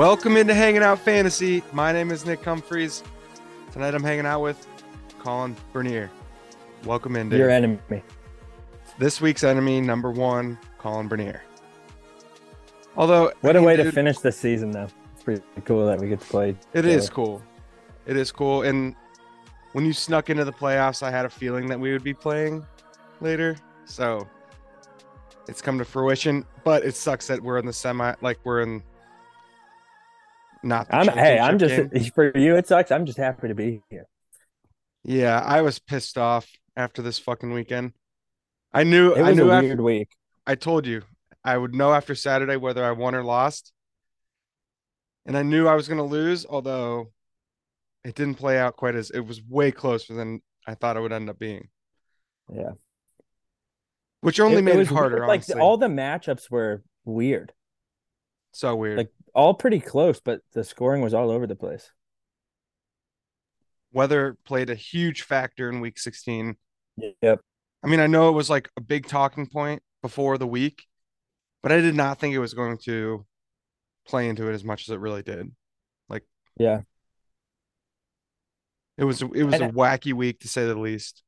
Welcome into Hanging Out Fantasy. My name is Nick Humphreys. Tonight I'm hanging out with Colin Bernier. Welcome in, Your enemy. This week's enemy, number one, Colin Bernier. Although, What I a mean, way to finish the season, though. It's pretty cool that we get to play. It is together. cool. It is cool. And when you snuck into the playoffs, I had a feeling that we would be playing later. So it's come to fruition. But it sucks that we're in the semi, like we're in not. I'm hey, I'm just game. for you. It sucks. I'm just happy to be here. Yeah, I was pissed off after this fucking weekend. I knew. It I was a knew. After, weird week. I told you I would know after Saturday whether I won or lost. And I knew I was going to lose, although it didn't play out quite as it was way closer than I thought it would end up being, Yeah, which only It- made it, was harder. weird. Like honestly. all the matchups were weird, so weird. like- all pretty close, but the scoring was all over the place. Weather played a huge factor in week 16. Yep. I mean, I know it was like a big talking point before the week, but I did not think it was going to play into it as much as it really did. Like, yeah. It was it was And a I- wacky week to say the least.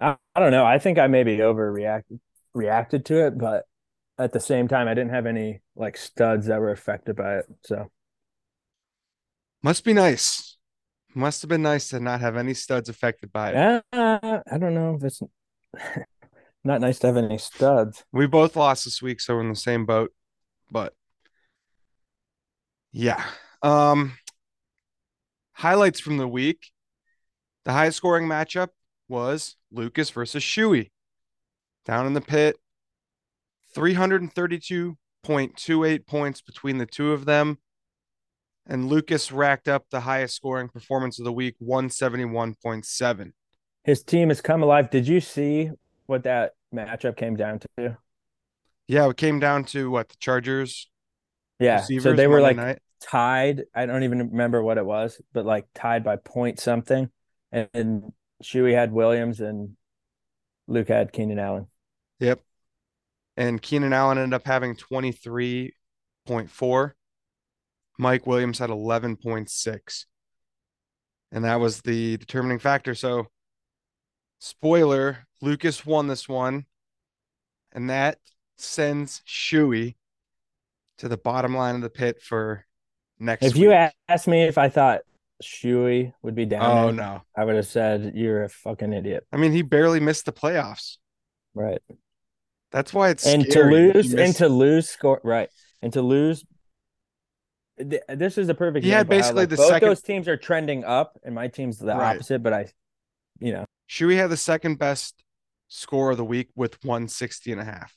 I, I don't know. I think I maybe overreacted reacted to it, but at the same time, I didn't have any like studs that were affected by it. So Must be nice. Must have been nice to not have any studs affected by it. uh, I don't know if it's not nice to have any studs. We both lost this week, so we're in the same boat. But yeah. Um highlights from the week. The highest scoring matchup was Lucas versus Shuey. Down in the pit. 332.28 points between the two of them. And Lucas racked up the highest scoring performance of the week, 171.7. His team has come alive. Did you see what that matchup came down to? Yeah, it came down to what the Chargers Yeah. So they were Monday like night. tied. I don't even remember what it was, but like tied by point something. And, and Shuey had Williams and Luke had Keenan Allen. Yep. And Keenan Allen ended up having 23.4. Mike Williams had 11.6. And that was the determining factor. So, spoiler, Lucas won this one. And that sends Shuey to the bottom line of the pit for next If you week. a- asked me if I thought Shuey would be down, Oh, no. I would have said you're a fucking idiot. I mean, he barely missed the playoffs. Right. That's why it's and to lose and to lose score right and to lose th- this is a perfect Yeah, how, basically like, the both second- those teams are trending up and my team's the Right. opposite but i you know Shuey had the second best score of the week with 160 and a half.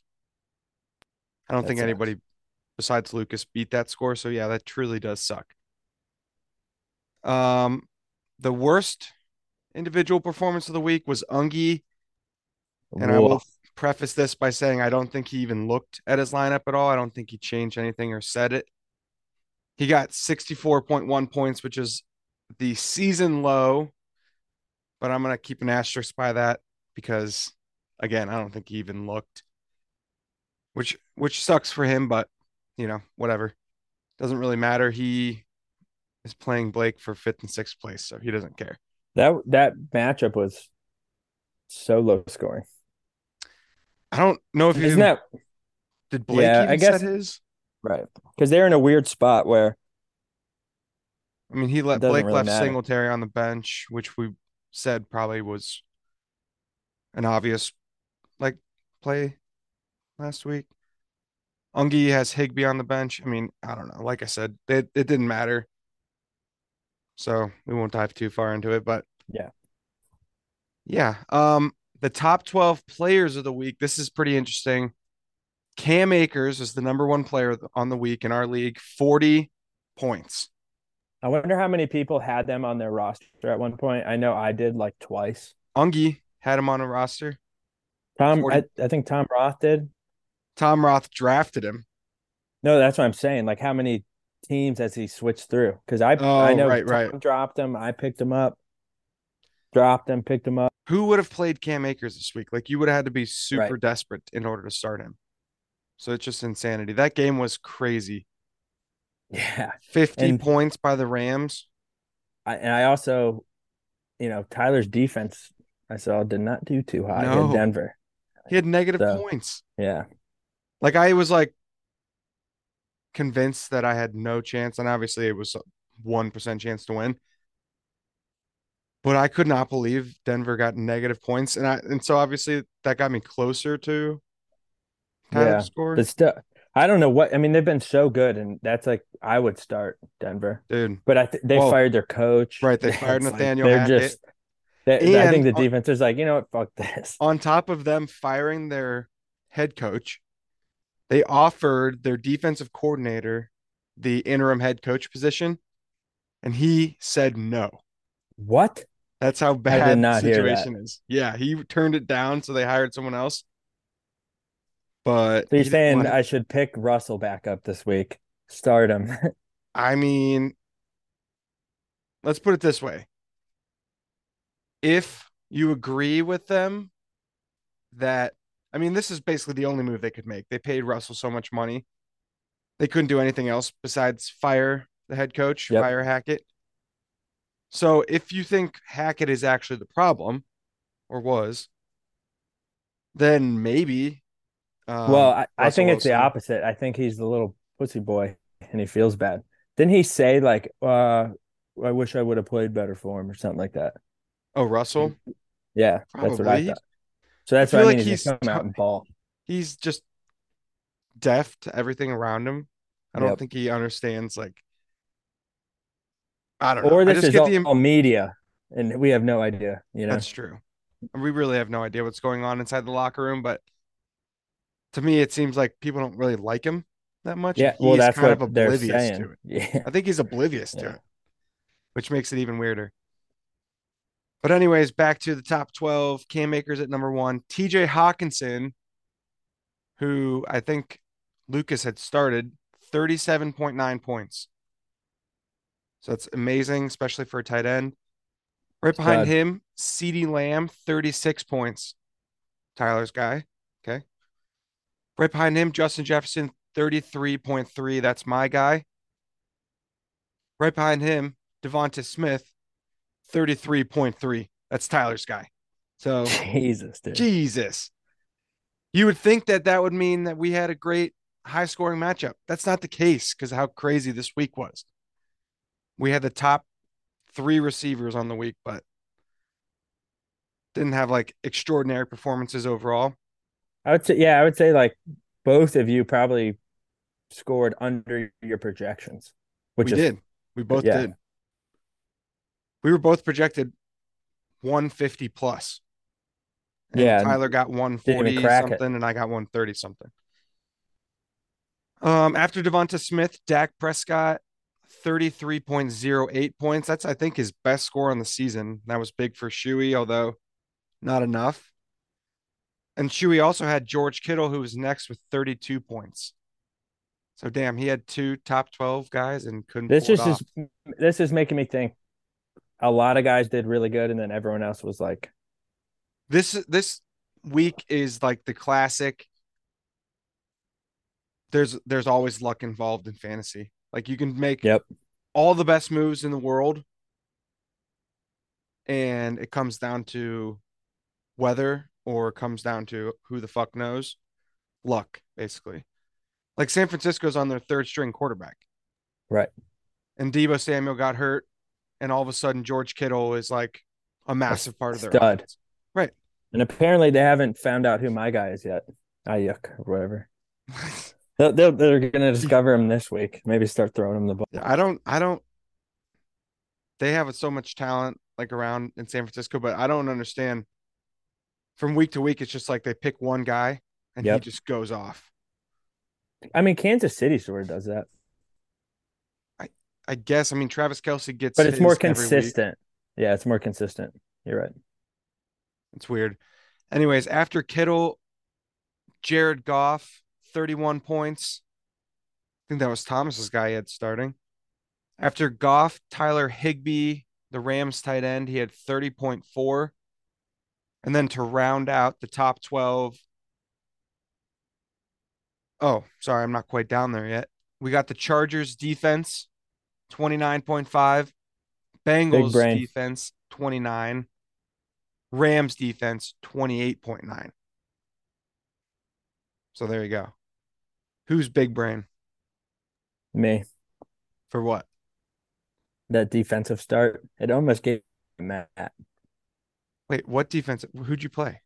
I don't That think sucks. anybody besides Lucas beat that score. So yeah, that truly does suck. Um, the worst individual performance of the week was Ungi, and I will. Preface this by saying I don't think he even looked at his lineup at all. I don't think he changed anything or said it. He got 64.1 points, which is the season low, but I'm going to keep an asterisk by that because again, I don't think he even looked. Which which sucks for him, but you know, whatever. Doesn't really matter. He is playing Blake for 5th and 6th place, so he doesn't care. that that matchup was so low scoring I don't know if he isn't that did Blake Yeah, I guess- his. right because they're in a weird spot where I mean, he let Blake really left matter. Singletary on the bench, which we said probably was an obvious like play last week. Ungi has Higbee on the bench. I mean, I don't know. Like I said, it, it didn't matter. So we won't dive too far into it, but Yeah. Yeah. Um, the top 12 players of the week. This is pretty interesting. Cam Akers is the number one player on the week in our league, 40 points. i wonder how many people had them on their roster at one point i know i did like twice Ungi had him on a roster. tom I, I think tom roth did Tom Roth drafted him. no that's what i'm saying like how many teams has he switched through because i Oh, i know right, Tom right. dropped him i picked him up dropped him picked him up Who would have played Cam Akers this week? Like you would have had to be super Right. desperate in order to start him. So it's just insanity. That game was crazy. Yeah. 50 And- points by the Rams. I, and I also, you know, Tyler's defense I saw did not do too hot No. in Denver. He had negative So- points. Yeah. Like I was like convinced that I had no chance, and obviously it was one percent chance to win. But I could not believe Denver got negative points, and I and so obviously that got me closer to Yeah, score, But still, I don't know what I mean. They've been so good, and that's like I would start Denver, dude. but I th- they fired their coach. right, they fired It's like Nathaniel they're just. They, I think the on- defense is like, you know what? Fuck this. On top of them firing their head coach, they offered their defensive coordinator the interim head coach position, and he said no. What? That's how bad the not hear that. situation is. Yeah, he turned it down, so they hired someone else. But so you're saying want- I should pick Russell back up this week? Start him. I mean, let's put it this way. If you agree with them that, I mean, this is basically the only move they could make. They paid Russell so much money. They couldn't do anything else besides fire the head coach, Yep. fire Hackett. So if you think Hackett is actually the problem or was, then maybe. um, well, I, I think it's the opposite. I think he's the little pussy boy, and he feels bad. Didn't he say like, uh, "I wish I would have played better for him" or something like that? Oh, Russell. Yeah, that's what I Probably. thought. So that's feel what I like mean. Is he's come out and ball. he's just deaf to everything around him. I don't think he understands like I don't know. Or this just is get all, the all media, and we have no idea. You know, that's true. We really have no idea what's going on inside the locker room, but to me it seems like people don't really like him that much. yeah. Well, he's that's kind what of they're oblivious saying. to it. Yeah. I think he's oblivious to it, which makes it even weirder. But anyways, back to the top 12. Cam Akers at number one. TJ Hockenson, who I think Lucas had started, 37.9 points. So that's amazing, especially for a tight end. Right behind Stud. him, CeeDee Lamb, 36 points. Tyler's guy. Okay. Right behind him, Justin Jefferson, 33.3. That's my guy. Right behind him, Devonta Smith, 33.3. That's Tyler's guy. So, Jesus, dude. Jesus. You would think that that would mean that we had a great high scoring matchup. That's not the case because how crazy this week was. We had the top three receivers on the week, but didn't have like extraordinary performances overall. I would say, yeah, I would say like both of you probably scored under your projections, which we is did. We both yeah. did. We were both projected 150 plus. And Yeah, Tyler got 140 even crack it. something, and I got 130 something. Um, after Devonta Smith, Dak Prescott, 33.08 points. That's, I think, his best score on the season. That was big for Shuey, although not enough. And Shuey also had George Kittle, who was next with 32 points. So damn, he had two top 12 guys and couldn't this just is this is making me think a lot of guys did really good and then everyone else was like This this week is like the classic. There's there's always luck involved in fantasy. Like you can make Yep. all the best moves in the world, and it comes down to weather or comes down to who the fuck knows, luck basically. Like San Francisco's on their third string quarterback, right. and Deebo Samuel got hurt, and all of a sudden George Kittle is like a massive part of their stud. offense. Right. And apparently they haven't found out who my guy is yet. Ah, Aiyuk or whatever. They'll, they're gonna discover him this week. Maybe start throwing him the ball. I don't I don't they have so much talent like around in San Francisco, but I don't understand from week to week it's just like they pick one guy and Yep. he just goes off. I mean, Kansas City sort of does that, I I guess I mean Travis Kelce gets but it's more consistent. Yeah, it's more consistent. You're right. It's weird. Anyways, after Kittle, Jared Goff, 31 points. I think that was Thomas's guy he had starting. After Goff, Tyler Higbee, the Rams tight end, he had 30.4. And then to round out the top 12, Oh, sorry, I'm not quite down there yet. We got the Chargers defense, 29.5. Bengals defense, 29. Rams defense, 28.9. So there you go. Who's big brain Me. for what? That defensive start. It almost gave me Matt. Wait, what defense? Who'd you play?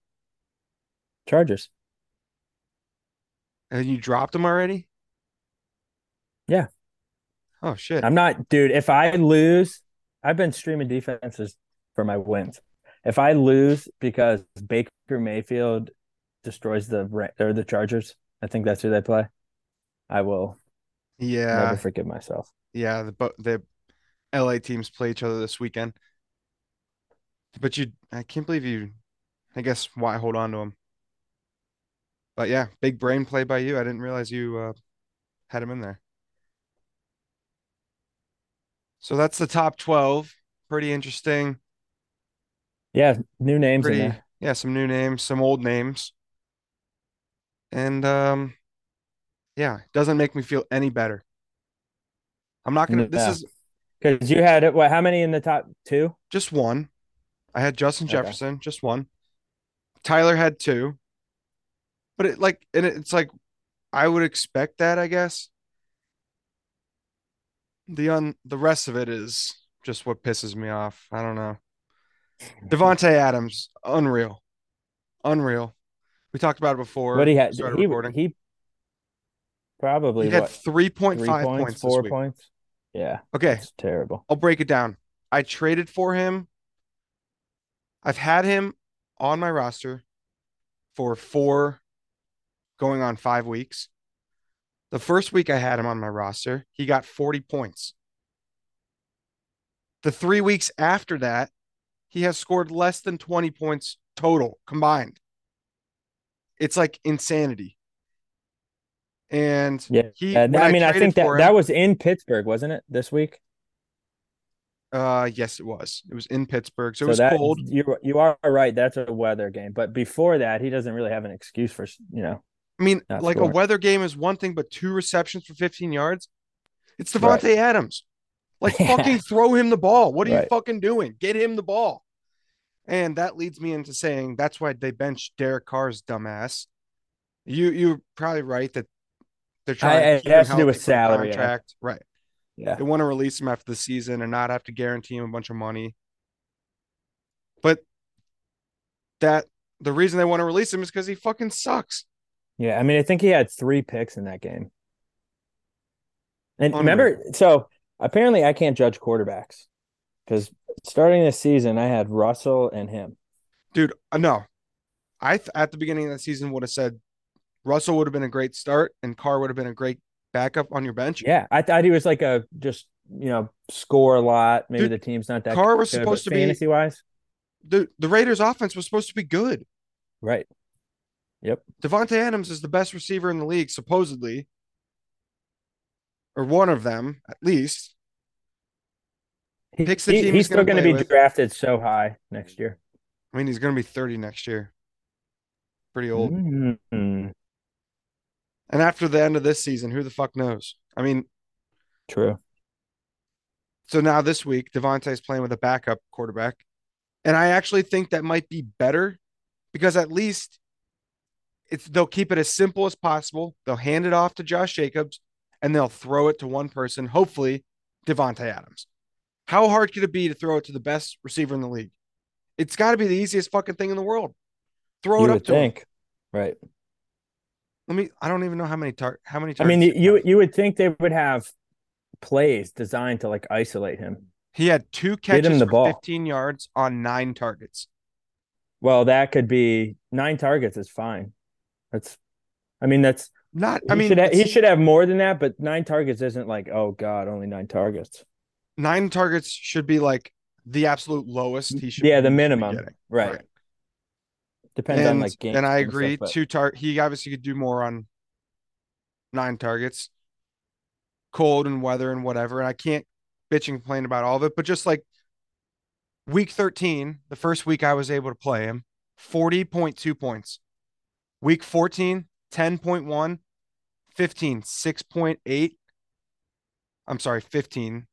Chargers. And you dropped them already? Yeah. Oh shit. I'm not, dude. If I lose, I've been streaming defenses for my wins. If I lose because Baker Mayfield destroys the or the Chargers, I think that's who they play. I will yeah. never forgive myself. Yeah, the the LA teams play each other this weekend. But you I can't believe you I guess why hold on to him. But yeah, big brain play by you. I didn't realize you uh, had him in there. So that's the top 12. Pretty interesting. Yeah, new names in Pretty there. yeah, some new names, some old names. And um yeah, doesn't make me feel any better. I'm not gonna this is Because you had what? How many in the top two? just one. I had Justin Okay. Jefferson, just one. Tyler had two. But it like and it's like I would expect that, I guess. The un the rest of it is just what pisses me off. I don't know. Davante Adams, unreal. Unreal. We talked about it before. What he had? He he probably He had 3.5 points, points, four points. Yeah, Okay, it's terrible. I'll break it down. I traded for him. I've had him on my roster for four, going on five weeks. The first week I had him on my roster, he got 40 points. The three weeks after that, he has scored less than 20 points total combined. It's like insanity. And Yeah, he, I mean, I traded think that him- that was in Pittsburgh, wasn't it? This week. uh, yes, it was. It was in Pittsburgh, so, it was that cold. you you are right. That's a weather game. But before that, he doesn't really have an excuse for you know. I mean, like a weather game is one thing, but two receptions for 15 yards. It's Right. Davante Adams. Like Yeah. fucking throw him the ball. What are you fucking doing? Get him the ball. And that leads me into saying that's why they benched Derek Carr's dumbass. You you're probably right that they're trying I- to it has to do with healthy for the salary, yeah. contract. Right. Yeah, They want to release him after the season and not have to guarantee him a bunch of money. But that the reason they want to release him is because he fucking sucks. yeah. I mean, I think he had three picks in that game. And Unreal. remember, so apparently I can't judge quarterbacks because starting this season I had Russell and him. Dude, uh, no. I th- at the beginning of the season would have said Russell would have been a great start and Carr would have been a great backup on your bench. Yeah, I thought he was like a just you know score a lot. Maybe Dude, the team's not that. Carr was good, supposed to be- fantasy wise, The the Raiders offense was supposed to be good. right? Yep. Davante Adams is the best receiver in the league, supposedly. Or one of them, at least. He- Picks the he- team he's he's still going to be with. drafted so high next year. I mean, he's gonna be 30 next year. Pretty old. Mhm. And after the end of this season, who the fuck knows? I mean, True. so now this week, Davante's playing with a backup quarterback. And I actually think that might be better because at least it's they'll keep it as simple as possible. They'll hand it off to Josh Jacobs and they'll throw it to one person, hopefully Davante Adams. How hard could it be to throw it to the best receiver in the league? It's got to be the easiest fucking thing in the world. Throw You it up to him. think, right? Let me. I don't even know how many tar- how many. I mean, you you would think they would have plays designed to like isolate him. he had two catches for ball. 15 yards on nine targets. Well, that could be nine targets is fine. That's, I mean, that's. Not. I mean, should ha- he should have more than that, but nine targets isn't like, oh god, only nine targets. nine targets should be like the absolute lowest he should. Yeah, the minimum. getting. Right. Depends And, on like game. and I agree. Two tar. He obviously could do more on nine targets, cold and weather and whatever. And I can't bitch and complain about all of it, but just like week 13, the first week I was able to play him, 40.2 points. Week 14, 10.1, 15, 6.8. I'm sorry, 15.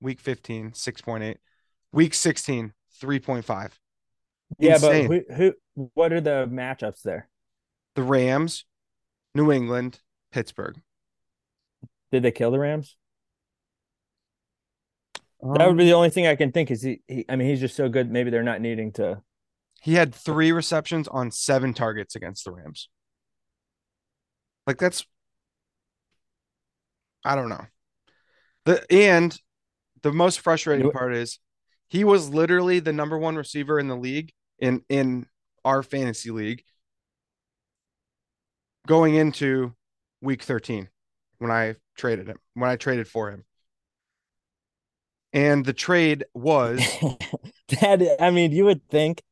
Week 15, 6.8. Week 16, 3.5. Yeah, Insane. but who who what are the matchups there? The Rams, New England, Pittsburgh. Did they kill the Rams? that would be um, the only thing I can think is he, he I mean he's just so good maybe they're not needing to He had three receptions on seven targets against the Rams. Like that's I don't know. The and the most frustrating part is he was literally the number one receiver in the league in in our fantasy league going into week 13 when I traded him, when I traded for him. And the trade was that I mean you would think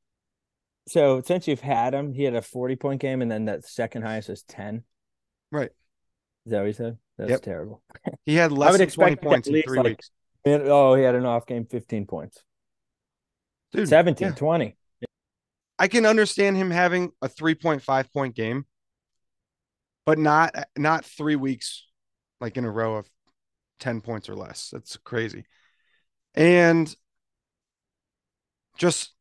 so since you've had him he had a 40 point game and then that second highest was 10 right. is that what you said that's Yep. terrible He had less than 20 expect points in three like, weeks. Oh he had an off game 15 points Dude, 17 yeah. 20 I can understand him having a 3.5 point game, but not not three weeks like in a row of 10 points or less. That's crazy. And just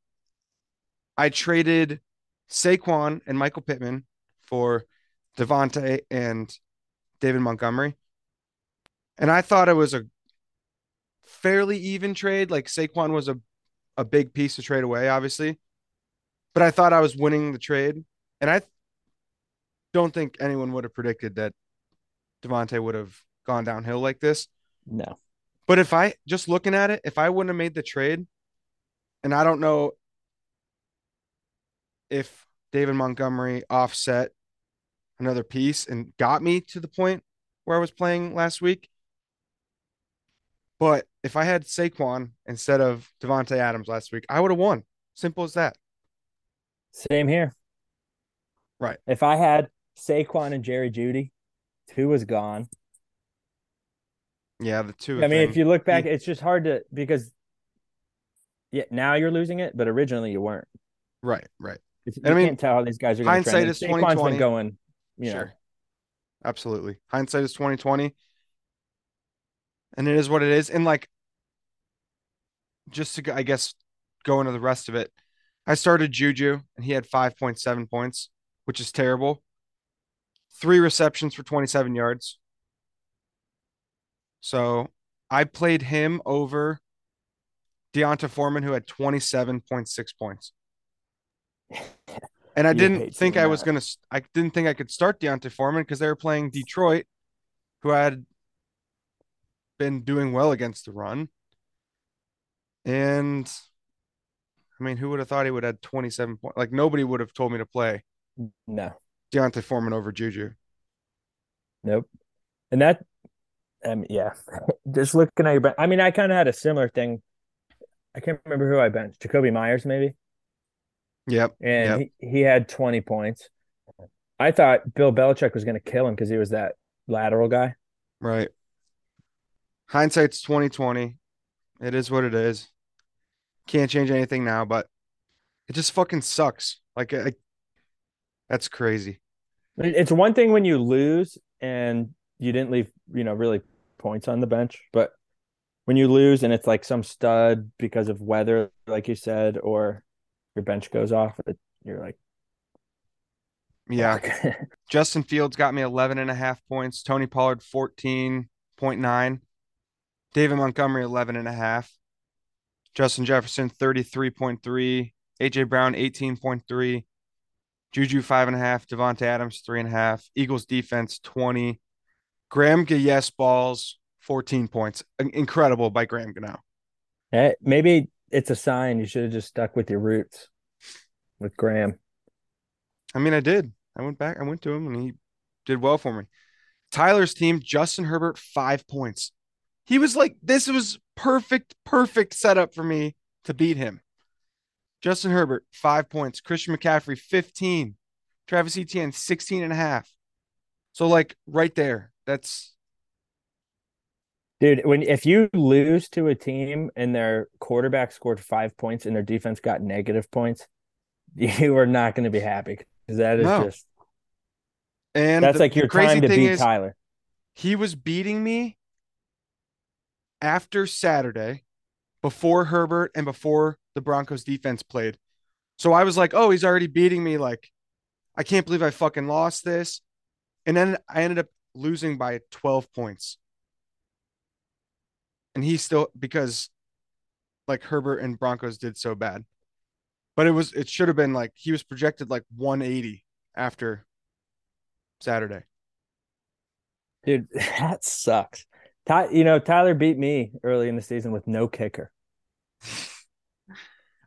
I traded Saquon and Michael Pittman for Davante and David Montgomery. And I thought it was a fairly even trade. Like Saquon was a, a big piece to trade away, obviously but I thought I was winning the trade, and I don't think anyone would have predicted that Davante would have gone downhill like this. no But if I just looking at it, if I wouldn't have made the trade, and I don't know if David Montgomery offset another piece and got me to the point where I was playing last week. But if I had Saquon instead of Davante Adams last week, I would have won. Simple as that. Same here Right. if I had Saquon and Jerry Jeudy two was gone Yeah, the two. I mean, if you look back, it's just hard to because yeah, now you're losing it, but originally you weren't. right, right. It's- You I mean, can't tell how these guys are going to hindsight trend. is 20/20. been going, you know, Sure. Absolutely. Hindsight is 2020. And it is what it is. And like just to I guess go into the rest of it. I started Juju and he had 5.7 points, which is terrible. Three receptions for 27 yards. So I played him over D'Onta Foreman, who had 27.6 points. And I didn't think I was gonna. I didn't think I could start D'Onta Foreman because they were playing Detroit, who had been doing well against the run. And I mean, who would have thought he would have 27 points? Like nobody would have told me to play no, D'Onta Foreman over Juju. nope. And that, um, yeah, just looking at your bench. I mean, I kind of had a similar thing. I can't remember who I benched. Jakobi Meyers, maybe, Yep. and Yep. he, he had 20 points. I thought Bill Belichick was going to kill him because he was that lateral guy. Right. Hindsight's 2020. It is what it is. Can't change anything now, but it just fucking sucks. Like I, that's crazy. It's one thing when you lose and you didn't leave, you know, really points on the bench, but when you lose and it's like some stud because of weather, like you said, or your bench goes off, you're like, Yeah. Justin Fields got me 11 and a half points. Tony Pollard 14.9. David Montgomery 11 and a half. Justin Jefferson 33.3. AJ Brown 18.3. Juju five and a half. Davante Adams three and a half. Eagles defense 20. Graham Gayes balls 14 points. Incredible by Graham Gano. Eh, maybe it's a sign you should have just stuck with your roots with Graham. I mean, I did. I went back. I went to him and he did well for me. Tyler's team, Justin Herbert, five points. He was like, this was perfect, perfect setup for me to beat him. Justin Herbert, five points. Christian McCaffrey, 15. Travis Etienne, 16 and a half. So, like, right there, that's Dude, when if you lose to a team and their quarterback scored five points and their defense got negative points, you are not going to be happy because that is No. just and that's the- like your crazy time to thing beat is, Tyler. he was beating me after Saturday, before Herbert and before the Broncos defense played. So I was like, oh, he's already beating me. Like, I can't believe I fucking lost this. And then I ended up losing by 12 points. And he still, because like Herbert and Broncos did so bad. But it was, it should have been like, he was projected like 180 after Saturday. Dude, that sucks. Ty, you know, Tyler beat me early in the season with no kicker.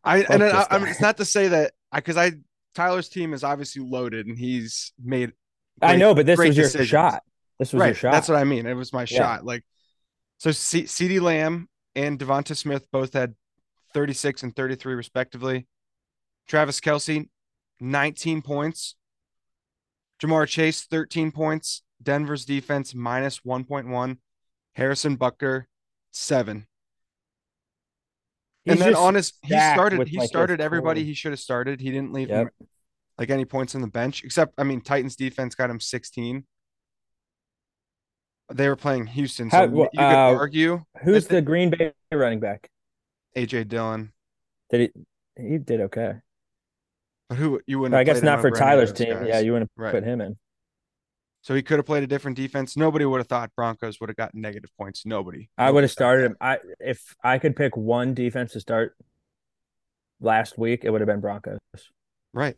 I Fuck and I, I mean, it's not to say that I because I Tyler's team is obviously loaded and he's made. I know, but this great was your decisions. shot. This was right. your shot. That's what I mean. It was my Yeah. shot. Like, so C- CeeDee Lamb and Devonta Smith both had 36 and 33 respectively. Travis Kelce, 19 points. Ja'Marr Chase, 13 points. Denver's defense minus 1.1. Harrison Butker, seven. He's and then his, he started. He like, started everybody he should have started. He didn't leave Yep. like any points on the bench, except I mean, Titans defense got him 16. They were playing Houston, so How- you could uh, argue Who's the Green Bay running back? AJ Dillon, Did he? He did okay. but who you wouldn't? I guess not for over any of Tyler's team. guys. Yeah, you wouldn't Right. put him in. So he could have played a different defense. Nobody would have thought Broncos would have gotten negative points. Nobody. I Nobody would have started him. I if I could pick one defense to start last week, it would have been Broncos. Right.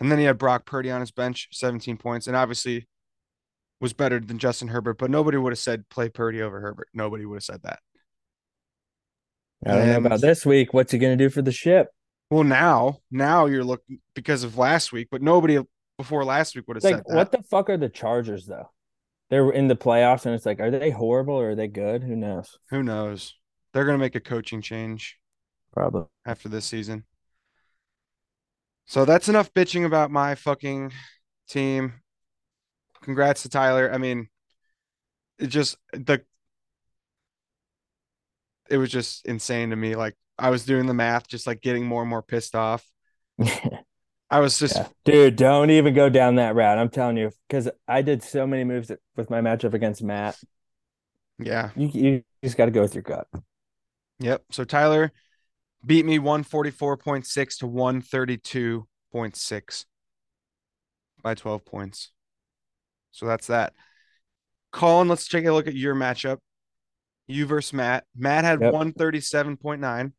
And then he had Brock Purdy on his bench, 17 points, and obviously was better than Justin Herbert, but nobody would have said play Purdy over Herbert. Nobody would have said that. I don't know about this week. What's he going to do for the ship? Well, now, now you're looking because of last week, but nobody before last week would have like, said that. what the fuck are the Chargers though? They're in the playoffs, and it's like, are they horrible or are they good? Who knows? Who knows? They're going to make a coaching change Probably. after this season. So that's enough bitching about my fucking team. Congrats to Tyler. I mean, it just the it was just insane to me. Like I was doing the math, just like getting more and more pissed off. I was just Yeah. Dude, don't even go down that route. I'm telling you, because I did so many moves with my matchup against Matt. yeah. You you just got to go with your gut. Yep. So Tyler beat me 144.6 to 132.6 by 12 points. So that's that. Colin, let's take a look at your matchup. You versus Matt. Matt had Yep. 137.9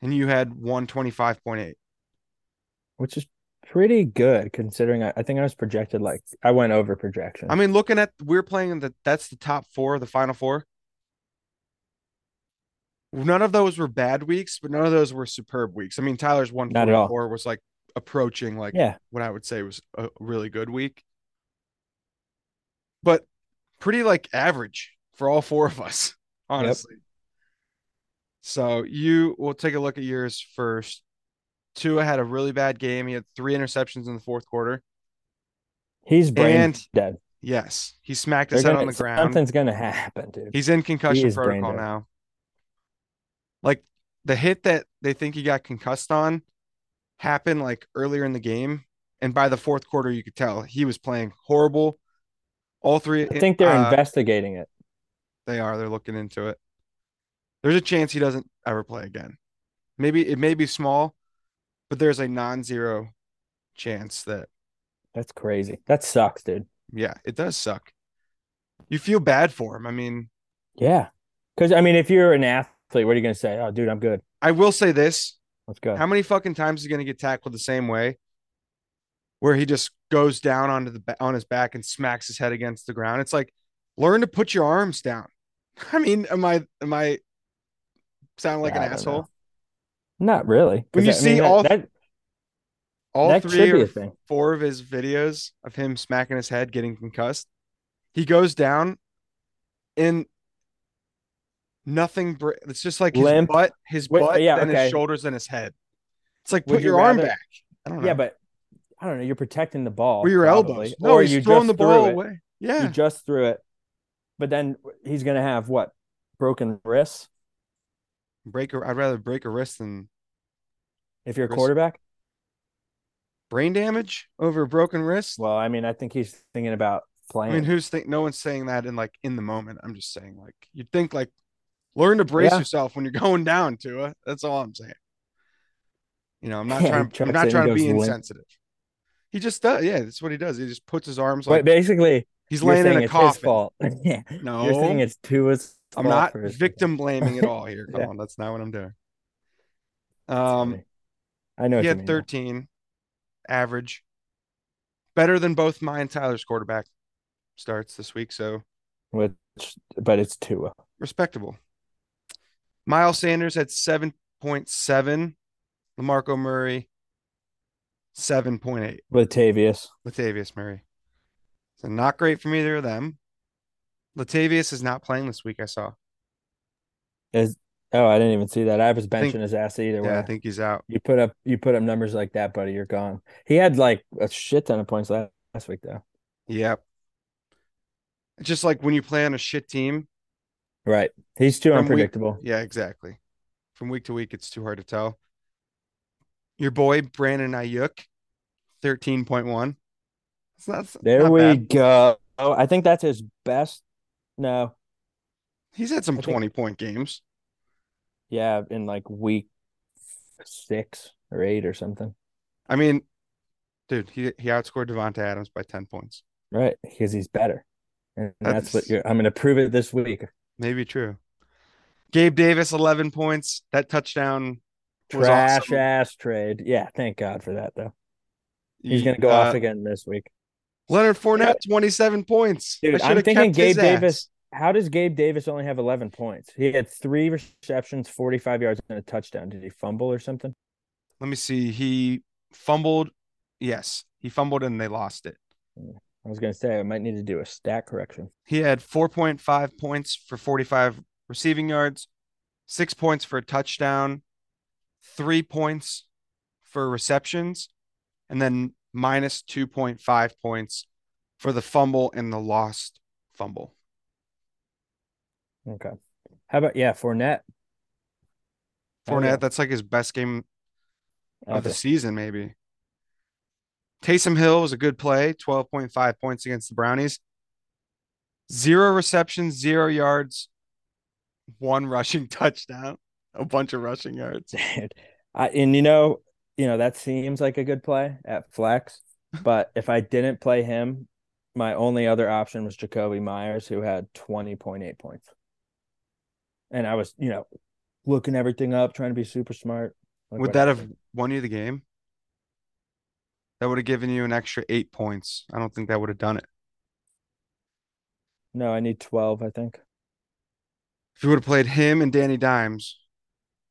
and you had 125.8. which is pretty good considering I, I think I was projected like I went over projection. I mean, looking at we're playing the that's the top four, the final four. None of those were bad weeks, but none of those were superb weeks. I mean, Tyler's at all. was like approaching like yeah, what I would say was a really good week. But pretty like average for all four of us, honestly. So you will take a look at yours first. Tua had a really bad game. He had three interceptions in the fourth quarter. he's brain And- dead. Yes, he smacked They're his head gonna- on the ground. Something's gonna happen, dude. He's in concussion brain protocol now. Like the hit that they think he got concussed on happened like earlier in the game. And by the fourth quarter, you could tell he was playing horrible. All three. I think they're uh, investigating it. They are. They're looking into it. There's a chance he doesn't ever play again. Maybe it may be small, but there's a non-zero chance that That's crazy. That sucks, dude. yeah, it does suck. You feel bad for him. I mean, Yeah, because I mean, if you're an athlete, what are you gonna say? Oh, dude, I'm good. I will say this: Let's go. How many fucking times is he gonna get tackled the same way, where he just goes down onto the on his back and smacks his head against the ground? It's like learn to put your arms down. I mean, am I am I sound like I an asshole? know. Not really. When you I see that- all- that, All that three or thing. four of his videos of him smacking his head, getting concussed, he goes down and nothing. Br- it's just like his Limp. butt, his Wait, butt, yeah, then okay. his shoulders, and his head. It's like Would put you your arm rather- back. I don't know. Yeah, but I don't know. You're protecting the ball or your probably, elbows. No, or he's you throwing the ball away. Yeah. You just threw it, but then he's gonna have what? Broken wrists break a, I'd rather break a wrist than if you're a Wrist. quarterback. brain damage over a broken wrist. Well, I mean, I think he's thinking about playing. I mean, who's think? No one's saying that in like in the moment. I'm just saying like you'd think like learn to brace Yeah. yourself when you're going down to it. That's all I'm saying. You know, I'm not Yeah, trying. I'm not trying to be insensitive. He just does. Yeah, that's what he does. He just puts his arms But like basically, he's laying in a coffin. fault. yeah. No, You're saying it's Tua's I'm not victim blaming at all here, Yeah. on, That's not what I'm doing. Um. I know he had mean. 13 average, better than both my and Tyler's quarterback starts this week. So Which, but it's Tua. respectable. Miles Sanders had 7.7. Lamarco Murray, 7.8. Latavius. Latavius Murray. So not great from either of them. Latavius is not playing this week, I saw. Is oh, I didn't even see that. I was I think- benching his ass either way. Yeah, I think he's out. You put up you put up numbers like that, buddy. You're gone. He had like a shit ton of points last, last week, though. Yep. It's just like when you play on a shit team. Right. He's too From week- unpredictable. Yeah, exactly. From week to week, it's too hard to tell. Your boy Brandon Aiyuk, thirteen point one. It's not. There not we bad. go. Oh, I think that's his best. No, He's had some I think- twenty point games. yeah, in like week six or eight or something. I mean, dude, he he outscored Davante Adams by ten points. Right, because he's better, and that's, what you're. I'm going to prove it this week. Maybe true. Gabe Davis, eleven points. That touchdown was Trash awesome. ass trade. Yeah, thank God for that though. He's going to go uh, off again this week. Leonard Fournette, twenty-seven points. I Dude, I'm thinking Gabe Davis. How does Gabe Davis only have 11 points? He had three receptions, 45 yards, and a touchdown. Did he fumble or something? Let me see. He fumbled. Yes, he fumbled and they lost it. Hmm. I was going to say I might need to do a stat correction. He had 4.5 points for 45 receiving yards, six points for a touchdown, three points for receptions, and then minus 2.5 points for the fumble and the lost fumble. Okay. How about yeah, Fournette? Oh, Fournette, yeah. that's like his best game of the season, maybe. Taysom Hill was a good play, 12.5 points against the Brownies. Zero receptions, zero yards, one rushing touchdown, a bunch of rushing yards. Dude, I, and you know, you know that seems like a good play at flex, but if I didn't play him, my only other option was Jakobi Meyers, who had twenty point eight points, and I was, you know, looking everything up, trying to be super smart. Look Would that have won you the game? That would have given you an extra eight points. I don't think that would have done it. No, I need twelve. I think. If you would have played him and Danny Dimes,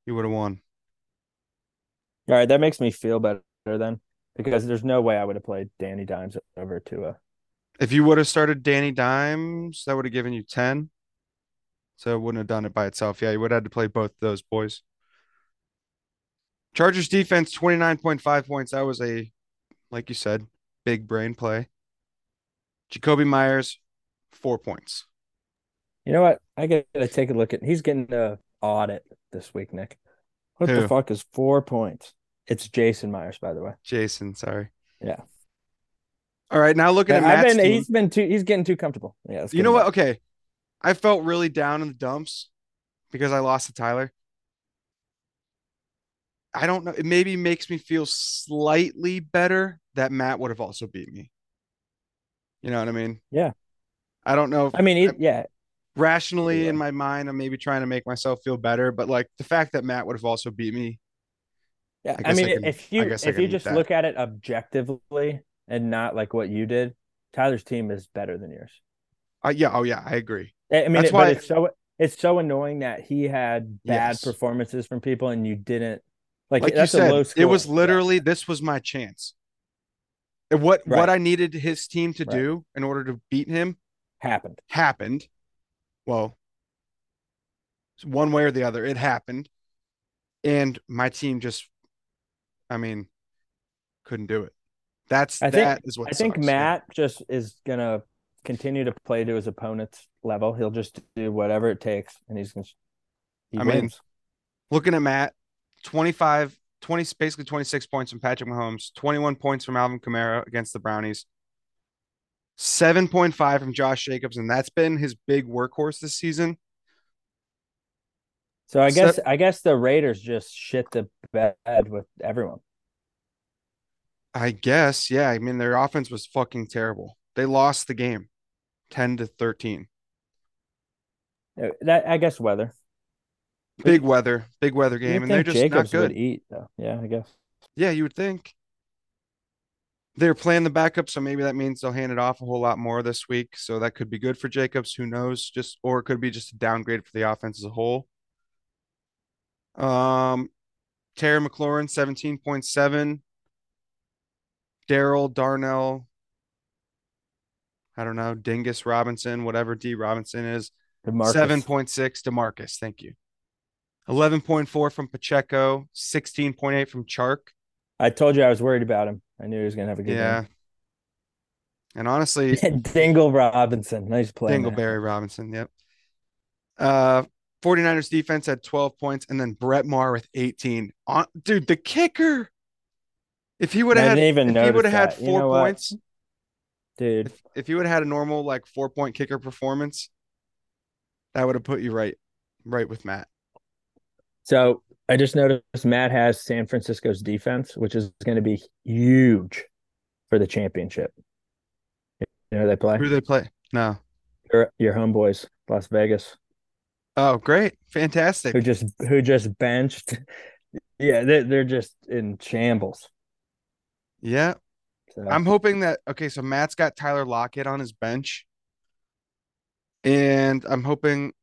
you would have won. All right, that makes me feel better then, because there's no way I would have played Danny Dimes over Tua. If you would have started Danny Dimes, that would have given you 10. So it wouldn't have done it by itself. Yeah, you would have had to play both those boys. Chargers defense, 29.5 points. That was a, like you said, big brain play. Jacoby Myers, four points. You know what? I gotta take a look at. He's getting a audit this week, Nick. What Who? the fuck is four points? It's Jason Myers, by the way. Jason, sorry. Yeah. All right, now looking at I've been. team. He's been too. He's getting too comfortable. Yeah. You know what? up. Okay. I felt really down in the dumps because I lost to Tyler. I don't know. It maybe makes me feel slightly better that Matt would have also beat me. You know what I mean? Yeah. I don't know. If, I mean, he, yeah. rationally Yeah. in my mind, I'm maybe trying to make myself feel better, but like the fact that Matt would have also beat me. Yeah. I I, mean, I can- if you if you just that. look at it objectively and not like what you did, Tyler's team is better than yours. Uh, yeah. Oh, yeah. I agree. I I mean, That's it, why- but it's so it's so annoying that he had bad Yes. performances from people and you didn't. Like, Like you that's a said, it was Yeah. literally this was my chance. And what Right. what I needed his team to Right. do in order to beat him happened. happened. Well, one way or the other, it happened. And my team just, I mean, couldn't do it. That's I think- that is what I think. Matt just is gonna continue to play to his opponent's level. He'll just do whatever it takes, and he's gonna. He I mean. Looking at Matt, 25, 20, basically 26 points from Patrick Mahomes, 21 points from Alvin Kamara against the Brownies, 7.5 from Josh Jacobs, and that's been his big workhorse this season. So I guess I guess the Raiders just shit the bed with everyone. I guess, yeah. I mean, their offense was fucking terrible. They lost the game, ten to thirteen. Uh, That I guess weather. Big weather, big weather game, and they're just Jacobs not good. eat though. Yeah, I guess. Yeah, you would think. They're playing the backup, so maybe that means they'll hand it off a whole lot more this week. So that could be good for Jacobs. Who knows? Just or it could be just a downgrade for the offense as a whole. Um, Terry McLaurin, 17.7. Daryl Darnell. I don't know, Dingus Robinson, whatever D Robinson is. DeMarcus. 7.6 Demarcus. Thank you. 11.4 from Pacheco, 16.8 from Chark. I told you I was worried about him. I knew he was gonna have a good Yeah. And honestly. Dingle Robinson, nice play. man. Dingleberry Robinson. Yep. Uh 49ers defense had 12 points and then Brett Maher with 18. On dude, the kicker. If he would have had even if he would have had that. You four know what? points, dude. if, if he would have had a normal like four point kicker performance, that would have put you right right with Matt. So I just noticed Matt has San Francisco's defense, which is going to be huge for the championship. You know they play Who do they play? No. your your homeboys, Las Vegas, Oh, great. Fantastic. who just who just benched. Yeah, they're they're just in shambles. Yeah. So, I'm hoping that okay, so Matt's got Tyler Lockett on his bench. And I'm hoping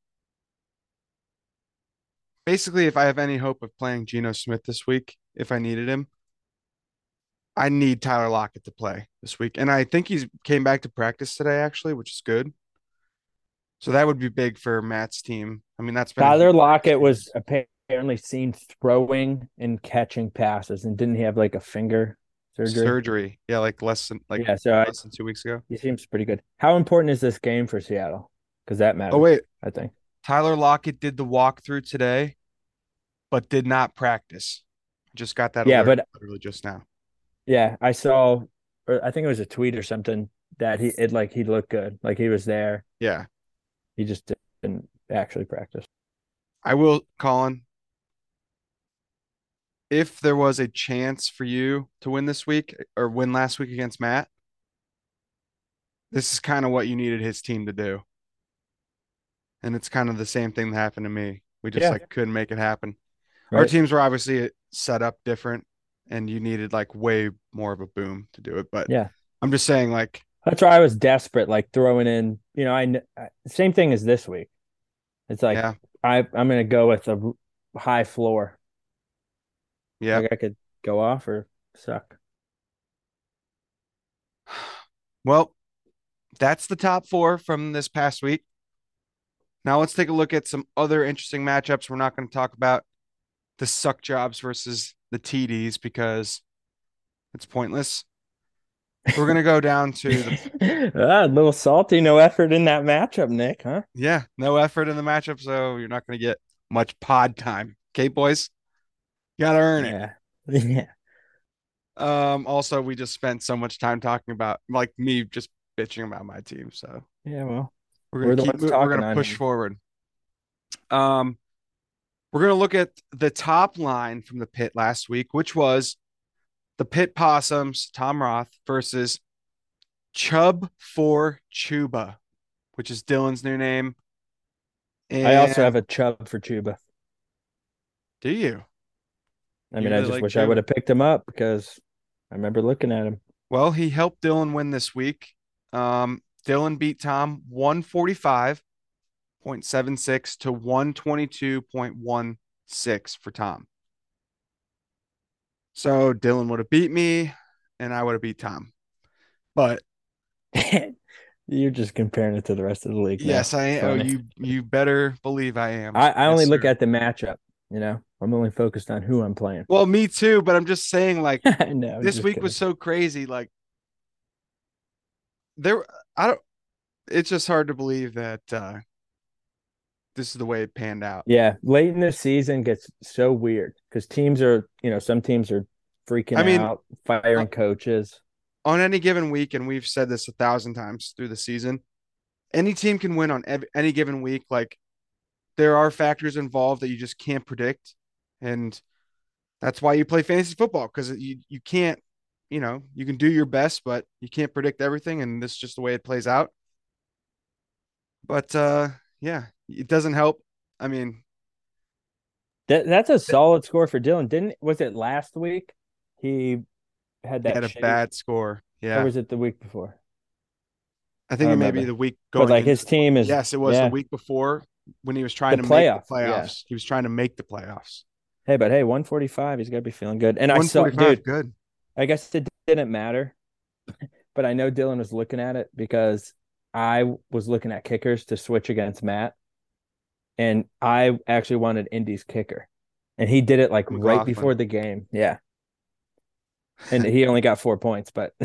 basically if I have any hope of playing Geno Smith this week, if I needed him, I need Tyler Lockett to play this week. And I think he's came back to practice today actually, which is good. So that would be big for Matt's team. I mean, that's been Tyler Lockett was apparently seen throwing and catching passes, and didn't have like a finger surgery? surgery. Yeah, like less than like yeah, so I, less than two weeks ago. he seems pretty good. How important is this game for Seattle? Because that matters. Oh wait, I think. Tyler Lockett did the walkthrough today, but did not practice. Just got that Yeah, but- literally just now. Yeah, I saw, or I think it was a tweet or something that he it like he looked good, like he was there. Yeah. He just didn't actually practice. I will, Colin. If there was a chance for you to win this week or win last week against Matt, this is kind of what you needed his team to do. And it's kind of the same thing that happened to me. We just Yeah. like couldn't make it happen. Our teams were obviously set up different and you needed like way more of a boom to do it. But Yeah. I'm just saying like That's why I was desperate, like throwing in. You know, I, same thing as this week. It's like yeah, I I'm gonna go with a high floor. yeah. Like I could go off or suck. Well, that's the top four from this past week. Now let's take a look at some other interesting matchups. We're not going to talk about the suck jobs versus the TDs because it's pointless. We're going to go down to the ah, a little salty, no effort in that matchup, Nick, huh? yeah, no effort in the matchup, so you're not going to get much pod time. Okay, boys, you got to earn it. Yeah. Yeah. Um, also, we just spent so much time talking about like me just bitching about my team, so Yeah, well. We're We're gonna the keep. We're gonna push him. forward. Um, we're gonna look at the top line from the pit last week, which was the Pit Possums, Tom Roth versus Chub for Chuba, which is Dylan's new name. I also have a chub for Chuba. Do you? I You mean, I just like wish I would have picked him up because I remember looking at him. Well, he helped Dylan win this week. Um, Dylan beat Tom 145.76 to 122.16 for Tom. So Dylan would have beat me and I would have beat Tom. But You're just comparing it to the rest of the league. now. yes, I am. Oh, you you better believe I am. I, I Yes, only look at the matchup. You know, I'm only focused on who I'm playing. Well, me too, but I'm just saying like know. this week was so crazy. Like there, I don't. It's just hard to believe that uh this is the way it panned out. yeah. Late in the season gets so weird because teams are, you know, some teams are freaking I mean, out, firing coaches. on any given week, and we've said this a thousand times through the season, any team can win on ev- any given week. Like there are factors involved that you just can't predict, and that's why you play fantasy football because you you can't, you know, you can do your best, but you can't predict everything, and this is just the way it plays out. But uh, yeah, it doesn't help. I mean, That that's a solid score for Dylan. Didn't was it last week? He had he that had a bad score. or Yeah, was it the week before? I think I it may be the week going. But like his team is yes, it was yeah. the week before when he was trying The to playoff, make the yeah. playoffs. He was trying to make the playoffs. Hey, but hey, 145, he's got to be feeling good. And I saw, 145, dude, good. I guess it didn't matter, but I know Dylan was looking at it because I was looking at kickers to switch against Matt, and I actually wanted Indy's kicker, and he did it like right before the game. Yeah, and he only got four points, but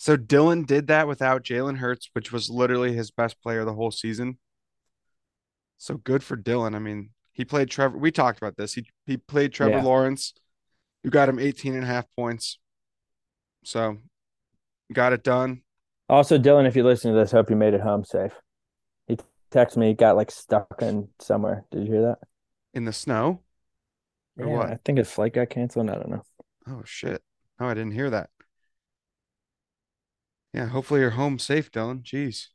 So Dylan did that without Jalen Hurts, which was literally his best player the whole season. So good for Dylan. I mean, he played Trevor. We talked about this. He he played Trevor Yeah. Lawrence, who got him 18 and a half points. So got it done. also Dylan, if you listen to this, hope you made it home safe. He texted me, got like stuck in somewhere. Did you hear that? in the snow. Or Yeah, what? I think his flight got canceled. I don't know. Oh shit. Oh, I didn't hear that. Yeah, hopefully you're home safe, Dylan. Jeez.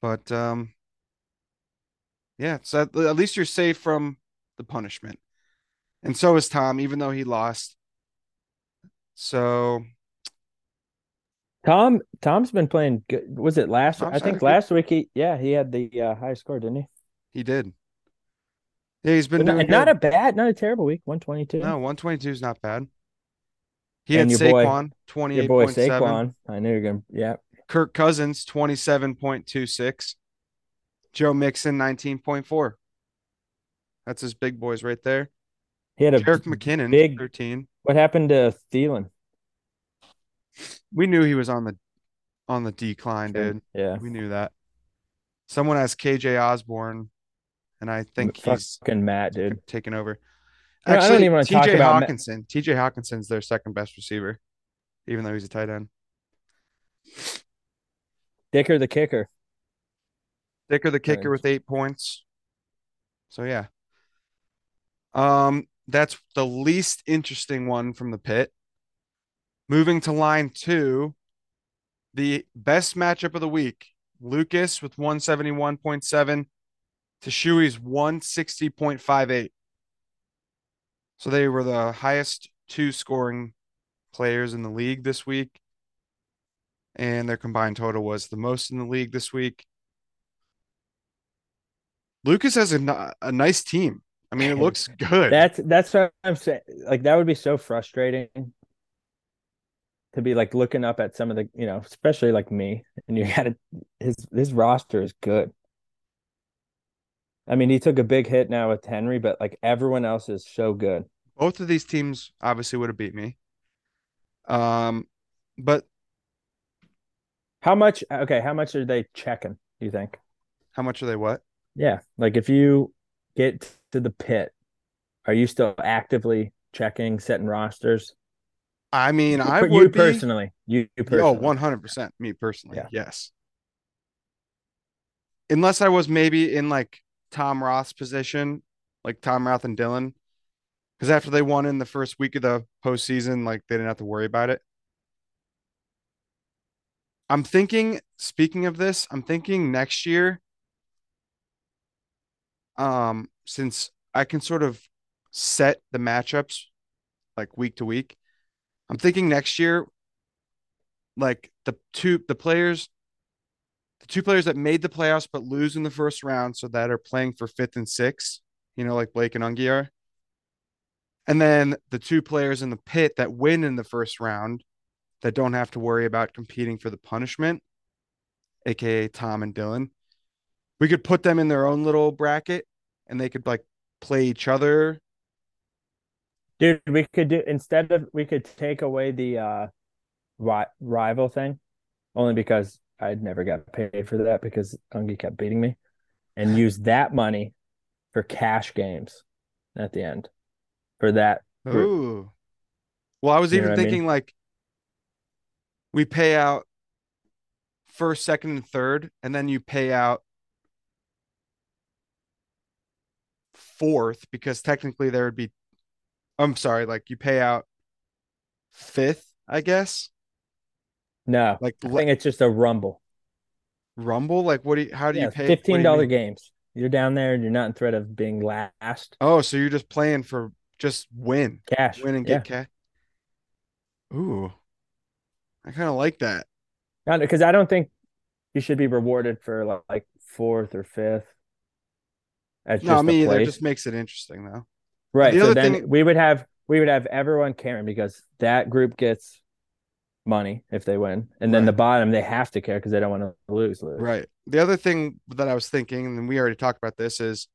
But um yeah, so at, at least you're safe from the punishment. And so is Tom, even though he lost. So Tom Tom's been playing good. Was it last? Tom's I think good- last week he yeah he had the uh, highest score, didn't he? he did. Yeah, he's been not, doing not a bad, not a terrible week. One twenty two. No, 122 is not bad. He And had your boy- Saquon, your boy 28.7. Saquon. I knew you're gonna. Yeah, Kirk Cousins, 27.26. Joe Mixon, 19.4. That's his big boys right there. he had a. Jarek McKinnon, big- 13. What happened to Thielen? We knew he was on the on the decline, dude. Yeah, We knew that. Someone has KJ Osborn, and I think he's fucking Matt, dude. taken over. You know, I don't Actually, even talk TJ about Ma- Hockenson. TJ Hockenson's their second best receiver, even though he's a tight end. Dicker the kicker. Dicker the kicker with eight points. So yeah. Um, that's the least interesting one from the pit. Moving to line two, the best matchup of the week. Lucas with 171.7 to Shuey's 160.58. So they were the highest two scoring players in the league this week. And their combined total was the most in the league this week. Lucas has a, a nice team. I mean, it looks good. That's that's what I'm saying. Like that would be so frustrating to be like looking up at some of the, you know, especially like me, and you got to his his roster is good. I mean, he took a big hit now with Henry, but like everyone else is so good. Both of these teams obviously would have beat me. Um, but How much? Okay, how much are they checking? Do you think? how much are they? What? Yeah, like if you get to the pit, are you still actively checking, setting rosters? I mean, I would you personally. You, you personally. Oh, 100% me personally. Yeah. Yes. Unless I was maybe in like Tom Roth's position, like Tom Roth and Dylan. Because after they won in the first week of the postseason, like they didn't have to worry about it. I'm thinking, speaking of this, I'm thinking next year, um, since I can sort of set the matchups like week to week, I'm thinking next year like the two the players the two players that made the playoffs but lose in the first round so that are playing for fifth and sixth you know like blake and ungi are. And then the two players in the pit that win in the first round that don't have to worry about competing for the punishment aka tom and dylan. We could put them in their own little bracket and they could like play each other Dude, we could do instead of we could take away the uh ri- rival thing, only because I'd never got paid for that because Ungi kept beating me, and use that money for cash games at the end for that. group. Ooh. Well, I was You even what I mean? thinking like we pay out first, second, and third, and then you pay out fourth because technically there would be I'm sorry, like you pay out fifth, I guess. No, Like I think it's just a rumble. Rumble, like what do you how do Yeah, you pay what do you fifteen dollar mean? games. You're down there and you're not in threat of being last. Oh, so you're just playing for just win. Cash. Win and yeah. get cash. Ooh. I kind of like that. because I don't think you should be rewarded for like, fourth or fifth. As No, just me a either. It just makes it interesting though. Right. the So then thing- we would have we would have everyone caring because that group gets money if they win, and then Right. the bottom they have to care because they don't want to lose. Lose. Right. The other thing that I was thinking, and we already talked about this, is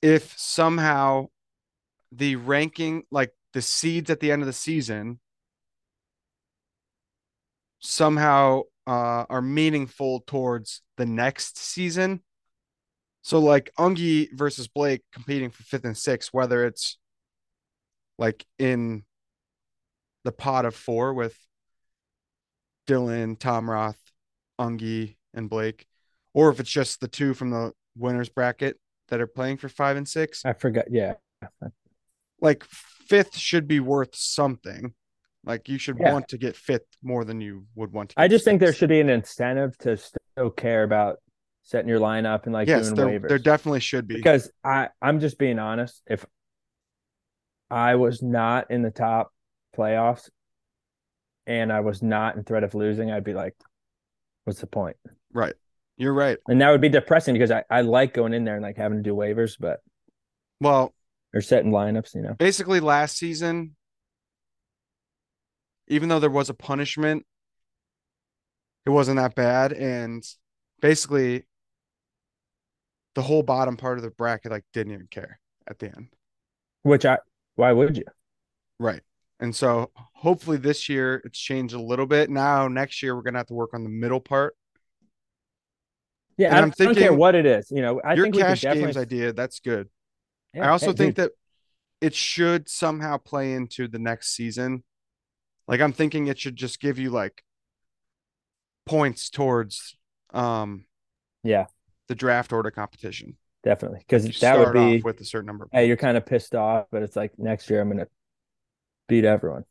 if somehow the ranking, like the seeds at the end of the season, somehow uh, are meaningful towards the next season. So, like Ungi versus Blake competing for fifth and sixth, whether it's like in the pot of four with Dylan, Tom Roth, Ungi, and Blake, or if it's just the two from the winners bracket that are playing for five and six. I forgot. Yeah. Like fifth should be worth something. Like you should Yeah. want to get fifth more than you would want to. I just think there should be an incentive to still care about setting your lineup and like yes, doing there, waivers. there definitely should be. because I I'm just being honest. If I was not in the top playoffs and I was not in threat of losing, I'd be like, what's the point? right, you're right. And that would be depressing because I, I like going in there and like having to do waivers, but Well, or setting lineups, you know. basically last season, even though there was a punishment, it wasn't that bad. And basically, the whole bottom part of the bracket like didn't even care at the end. Which I why would you? Right. And so hopefully this year it's changed a little bit. Now next year we're gonna have to work on the middle part. Yeah, And I I'm don't, I don't care thinking what it is. You know, I Your think cash definitely games idea, that's good. Yeah, I also hey, think dude, that it should somehow play into the next season. Like I'm thinking it should just give you like points towards um Yeah. The draft order competition. definitely. Because that would be with a certain number of hey, you're kind of pissed off, but it's like next year I'm gonna beat everyone.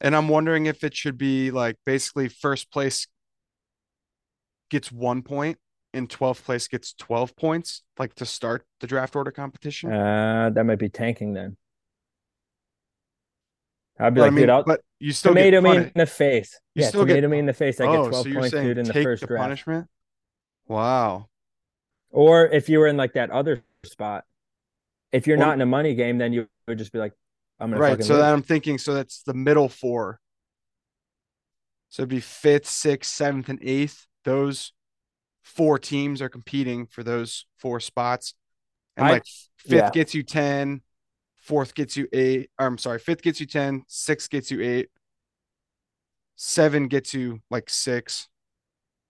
And I'm wondering if it should be like basically first place gets one point and 12th place gets 12 points, like to start the draft order competition. Uh that might be tanking then. I'd be But I like, mean, dude, I'll but you still tomato get me in the face. You yeah, still get- tomato me in the face. I get Oh, 12 so points, dude, in the first the draft. punishment? Wow. Or if you were in like that other spot, if you're Well- not in a money game, then you would just be like, I'm gonna Right. So lose. then I'm thinking, so that's the middle four. So it'd be fifth, sixth, seventh, and eighth. Those four teams are competing for those four spots. And I- like fifth yeah. gets you 10, fourth gets you eight. I'm sorry, fifth gets you 10, sixth gets you eight, seven gets you like six,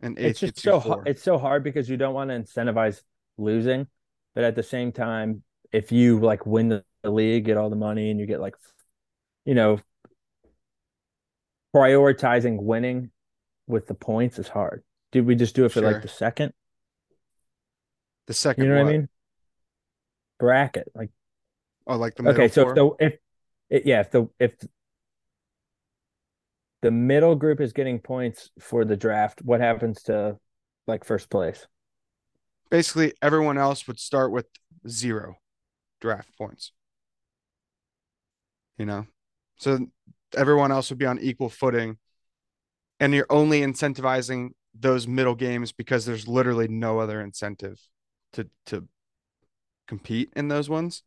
and it's just so hard. It's so hard because you don't want to incentivize losing, but at the same time, if you like win the, the league, get all the money, and you get like, you know, prioritizing winning with the points is hard. Did we just do it for Sure. like the second? the second You know what what? I mean? Bracket, like Oh, like the okay, so four? if the if it, yeah, if the if the middle group is getting points for the draft, what happens to like first place? basically everyone else would start with zero draft points. You know, so everyone else would be on equal footing, and you're only incentivizing those middle games because there's literally no other incentive to to compete in those ones.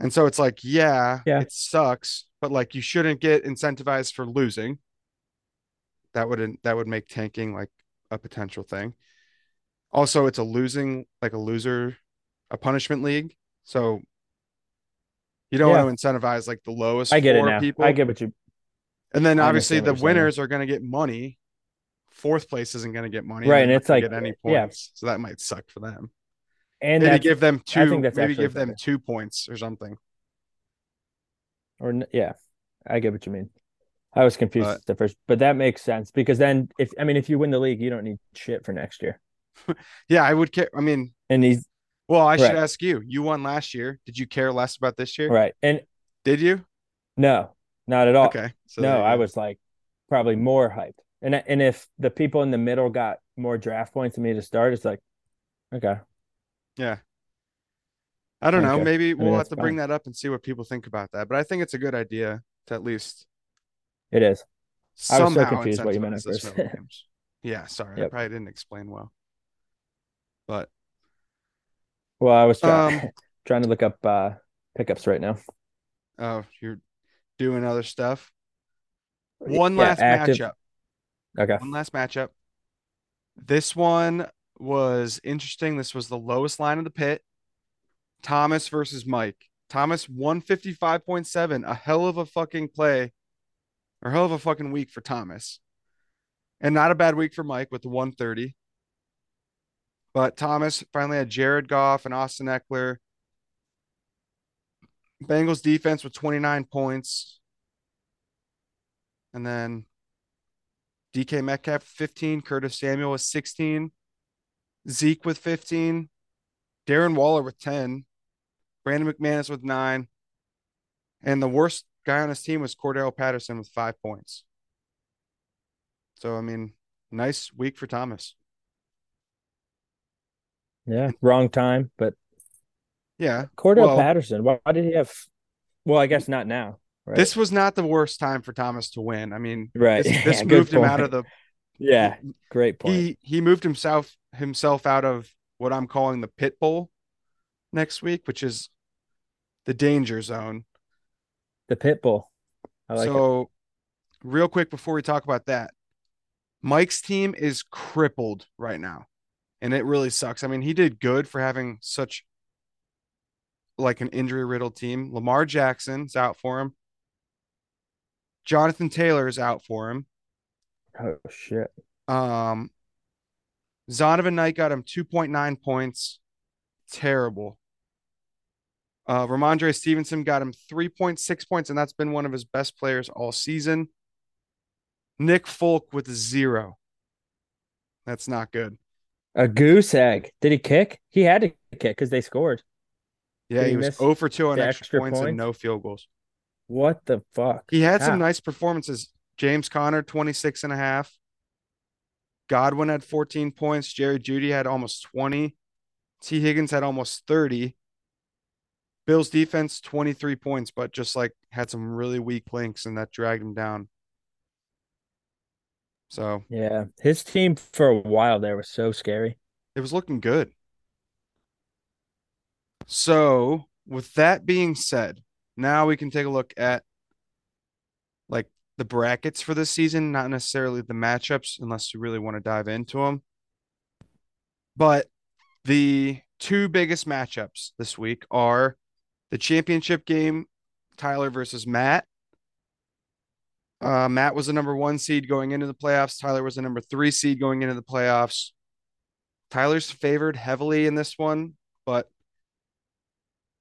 And so it's like, yeah, Yeah. it sucks, but like you shouldn't get incentivized for losing. That wouldn't that would make tanking like a potential thing. Also, it's a losing like a loser, a punishment league. So you don't Yeah. want to incentivize like the lowest I get it now. people. I get what you. and then I obviously the what you're saying. winners are going to get money. Fourth place isn't going to get money. Right, and it's like- get any yeah. points. So that might suck for them. And maybe give them two. Maybe give them better. two points or something. or yeah, I get what you mean. I was confused But- at first, but that makes sense because then if I mean if you win the league, you don't need shit for next year. Yeah, I would care. I mean, And he's well, I should ask you. You won last year. Did you care less about this year? right. And Did you? no, not at all. Okay. So no, I was like probably more hyped. And and if the people in the middle got more draft points than me to start, it's like, okay. Yeah. I don't know. Maybe we'll have that's to bring that up and see what people think about that. But I think it's a good idea to at least It is. I was so confused what you meant at first. Yeah, sorry. I probably didn't explain well. But Well, I was try- Um, trying to look up uh pickups right now. oh, you're doing other stuff. One Yeah, last active- matchup. Okay. One last matchup. This one was interesting. This was the lowest line of the pit. Thomas versus Mike. Thomas 155.7. A hell of a fucking play or hell of a fucking week for Thomas. And not a bad week for Mike with the 130. But Thomas finally had Jared Goff and Austin Ekeler. Bengals defense with 29 points. And then DK Metcalf 15, Curtis Samuel with 16, Zeke with 15, Darren Waller with 10, Brandon McManus with nine, and the worst guy on his team was Cordarrelle Patterson with five points. So I mean, nice week for Thomas. Yeah. Wrong time, but Yeah, Cordarrelle Well- Patterson, why, did he have well, I guess not now. Right. this was not the worst time for Thomas to win. I mean, right. this, this Yeah, moved him out of the Yeah, great point. he he moved himself himself out of what I'm calling the pit bowl next week, which is the danger zone. the pit bull. I like it. so, real quick before we talk about that, Mike's team is crippled right now, and it really sucks. I mean, he did good for having such like an injury riddled team. Lamar Jackson's out for him. Jonathan Taylor is out for him. Oh shit. Um, Zonovan Knight got him 2.9 points. Terrible. Uh, Rhamondre Stevenson got him 3.6 points, and that's been one of his best players all season. Nick Folk with zero. That's not good. A goose egg. Did he kick? He had to kick because they scored. Yeah, Did he he was miss 0 for 2 on extra, extra points, and no field goals. What the fuck? He had some nice performances. James Conner, 26 and a half. Godwin had 14 points. Jerry Jeudy had almost 20. T. Higgins had almost 30. Bills defense, 23 points, but just like had some really weak links and that dragged him down. So Yeah, his team for a while there was so scary. it was looking good. So, with that being said, now we can take a look at the brackets for this season, not necessarily the matchups, unless you really want to dive into them. But the two biggest matchups this week are the championship game, Tyler versus Matt. Uh, Matt was the number one seed going into the playoffs. Tyler was the number three seed going into the playoffs. Tyler's favored heavily in this one, but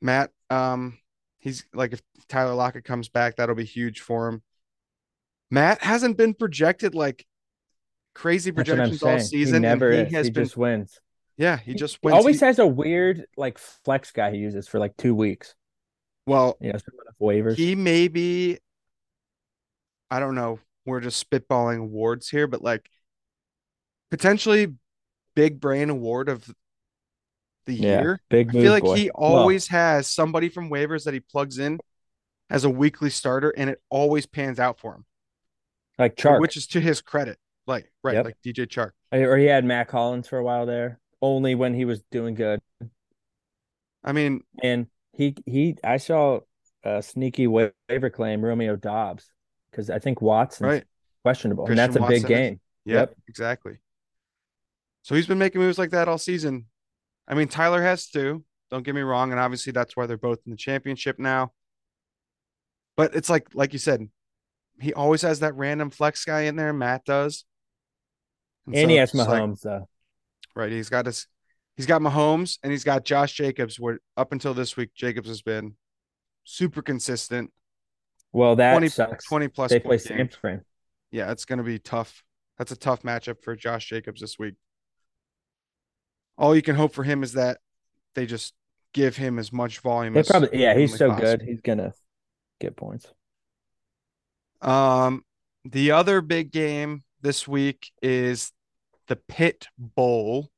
Matt, um, he's like if Tyler Lockett comes back, that'll be huge for him. Matt hasn't been projected like crazy That's what I'm projections all season. he and never he has he been just wins. yeah, he just He wins. always He- has a weird like flex guy he uses for like two weeks. well, You know, waivers. he may be I don't know, we're just spitballing awards here, but like potentially big brain award of the yeah, year. big I feel like boy. he Well, always has somebody from waivers that he plugs in as a weekly starter, and it always pans out for him, like Chark, which is to his credit. Like, right, Yep. like DJ Chark. or he had Mack Hollins for a while there, only when he was doing good. I mean, And he he, I saw a sneaky wa- waiver claim Romeo Doubs because I think Watson's right. questionable, Christian and that's a big Watson is- game. Yeah, Yep. exactly. So he's been making moves like that all season. I mean, Tyler has to. Don't get me wrong, and obviously that's why they're both in the championship now. But it's like, like you said, he always has that random flex guy in there. Matt does, And, so he has it's like- Mahomes though. right? He's got his, he's got Mahomes, and he's got Josh Jacobs. Where up until this week, Jacobs has been super consistent. Well, that 20, sucks. 20 plus They play. Sam's frame. Yeah, it's going to be tough. That's a tough matchup for Josh Jacobs this week. All you can hope for him is that they just give him as much volume They as probably yeah, he's so possible. good. He's gonna get points. Um, the other big game this week is the Pit Bowl,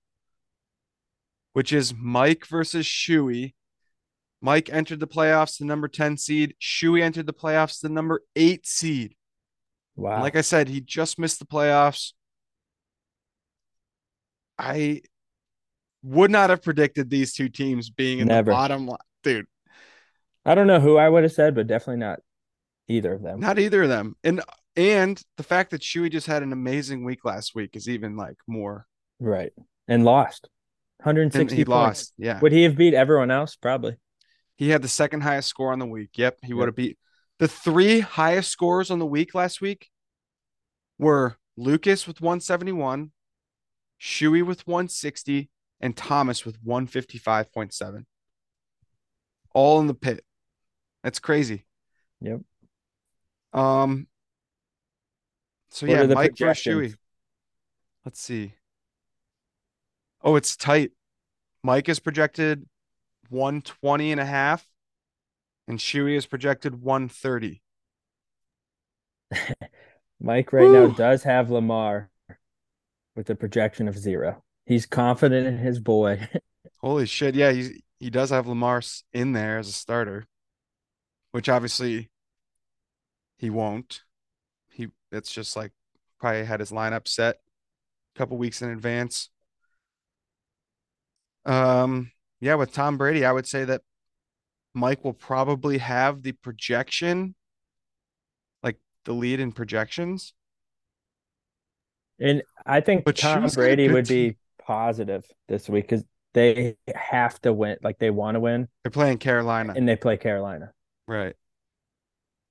which is Mike versus Shuey. Mike entered the playoffs, the number 10 seed. Shuey entered the playoffs, the number eight seed. Wow. Like I said, he just missed the playoffs. I would not have predicted these two teams being in Never. the bottom line. Dude, I don't know who I would have said, but definitely not either of them. not either of them. And and the fact that Shuey just had an amazing week last week is even like more. Right. And lost. And 160 he points. lost. Yeah. Would he have beat everyone else? Probably. He had the second highest score on the week. Yep, he Yep. would have beat the three highest scores on the week last week were Lucas with 171, Shuey with 160, and Thomas with 155.7. All in the pit. That's crazy. Yep. Um so What yeah, Mike? Shuey. Let's see. Oh, it's tight. Mike is projected 120 and a half, and Shuey is projected 130. Mike right now does have Lamar with a projection of zero. He's confident in his boy. Holy shit. Yeah, he's he does have Lamar in there as a starter, which obviously he won't. He it's just like probably had his lineup set a couple weeks in advance. Um, yeah, with Tom Brady, I would say that Mike will probably have the projection, like the lead in projections. And I think But Tom Shuey's got a Brady would be positive this week because they have to win. Like they want to win, They're playing Carolina, and they play Carolina. right?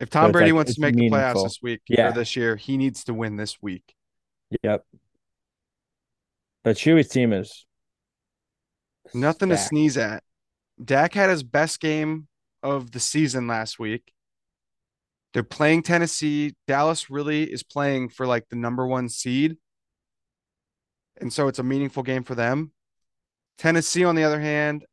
If Tom it's Brady like- wants to make the playoffs this week Yeah. or this year, he needs to win this week. Yep. But Shuey's team is Nothing to sneeze at. Dak had his best game of the season last week. They're playing Tennessee. Dallas really is playing for like the number one seed. And so it's a meaningful game for them. Tennessee, on the other hand,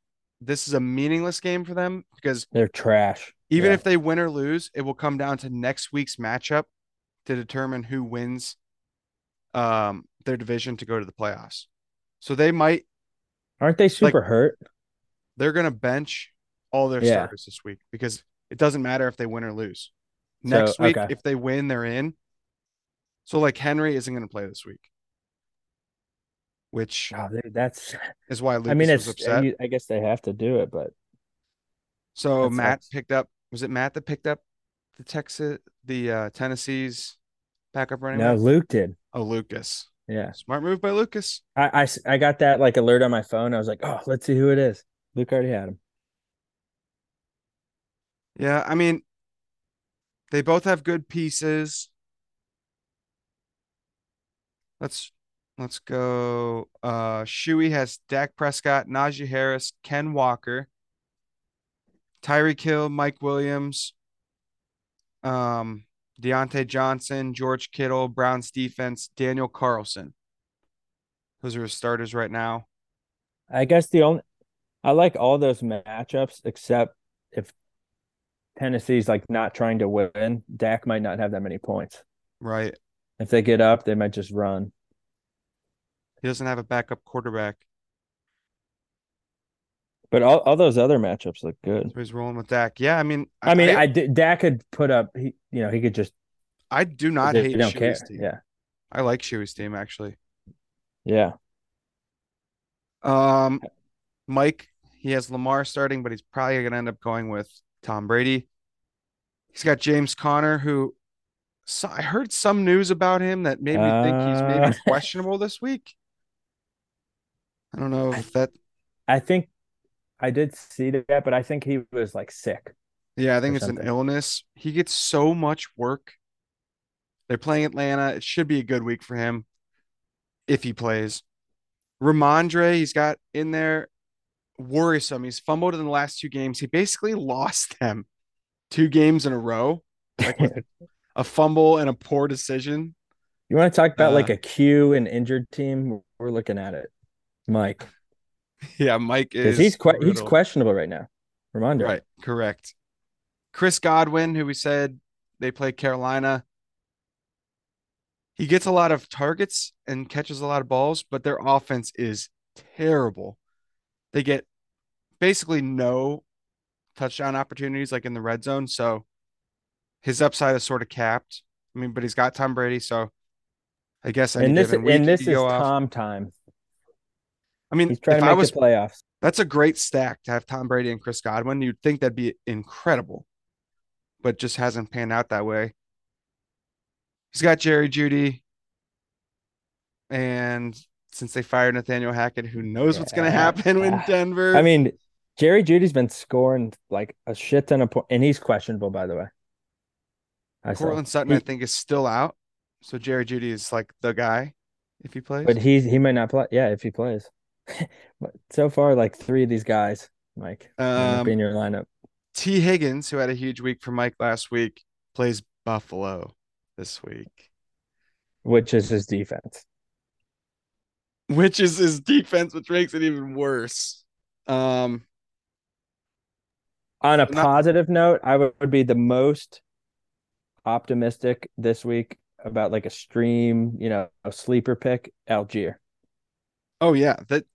this is a meaningless game for them because They're trash. even Yeah. if they win or lose, it will come down to next week's matchup to determine who wins um, their division to go to the playoffs. So they might Aren't they super hurt? they're going to bench all their Yeah. starters this week because it doesn't matter if they win or lose. So, Next week, okay. if they win, they're in. So, like Henry isn't going to play this week, which Oh, that's. is why Lucas I mean, was it's. upset. I, I guess they have to do it, but so Matt sucks. picked up. Was it Matt that picked up the Texas, the uh, Tennessee's backup running no, back? Luke did. Oh, Lucas. Yeah, Smart move by Lucas. I, I I got that like alert on my phone. I was like, oh, let's see who it is. Luke already had him. Yeah, I mean, they both have good pieces. Let's let's go. Uh Shuey has Dak Prescott, Najee Harris, Ken Walker, Tyreek Hill, Mike Williams, um, Diontae Johnson, George Kittle, Browns defense, Daniel Carlson. Those are his starters right now. I guess the only I like all those matchups except if Tennessee's like not trying to win, Dak might not have that many points. Right. If they get up, they might just run. He doesn't have a backup quarterback. But all, all those other matchups look good. So he's rolling with Dak. Yeah, I mean, I mean, I, did Dak could put up he you know, he could just I do not hate care. Shuey's team. Yeah. I like Shuey's team actually. Yeah. Um, Mike, he has Lamar starting, but he's probably going to end up going with Tom Brady. He's got James Conner, who so, I heard some news about him that made me think he's maybe Uh. questionable this week. I don't know if that. I think I did see that, but I think he was like sick. Yeah, I think it's an illness. He gets so much work. They're playing Atlanta. It should be a good week for him if he plays. Rhamondre, he's got in there worrisome. He's fumbled in the last two games. He basically lost them two games in a row. like a fumble and a poor decision. You want to talk about Uh, like a Q and injured team? We're looking at it, Mike, Yeah, Mike is he's que- he's questionable right now. Reminder, Right, correct. Chris Godwin, who we said they play Carolina. He gets a lot of targets and catches a lot of balls, but their offense is terrible. They get basically no touchdown opportunities like in the red zone, so his upside is sort of capped. I mean, but he's got Tom Brady, so I guess and this week and this is go off. Tom time. I mean, He's trying if to I was the playoffs. That's a great stack to have Tom Brady and Chris Godwin. You'd think that'd be incredible, but just hasn't panned out that way. He's got Jerry Jeudy, and since they fired Nathaniel Hackett, who knows what's going to Yeah. happen in ah. Denver? I mean, Jerry Jeudy's been scoring like a shit ton of points, and he's questionable, by the way. I saw. Courtland Sutton, I think, is still out, so Jerry Jeudy is like the guy if he plays. but he he might not play. Yeah, if he plays. So far, like three of these guys, Mike, um, in your lineup. T. Higgins, who had a huge week for Mike last week, plays Buffalo this week. which is his defense. which is his defense, which makes it even worse. Um, On a Not- positive note, I would would be the most optimistic this week about like a stream, you know, a sleeper pick, Allgeier. oh yeah, that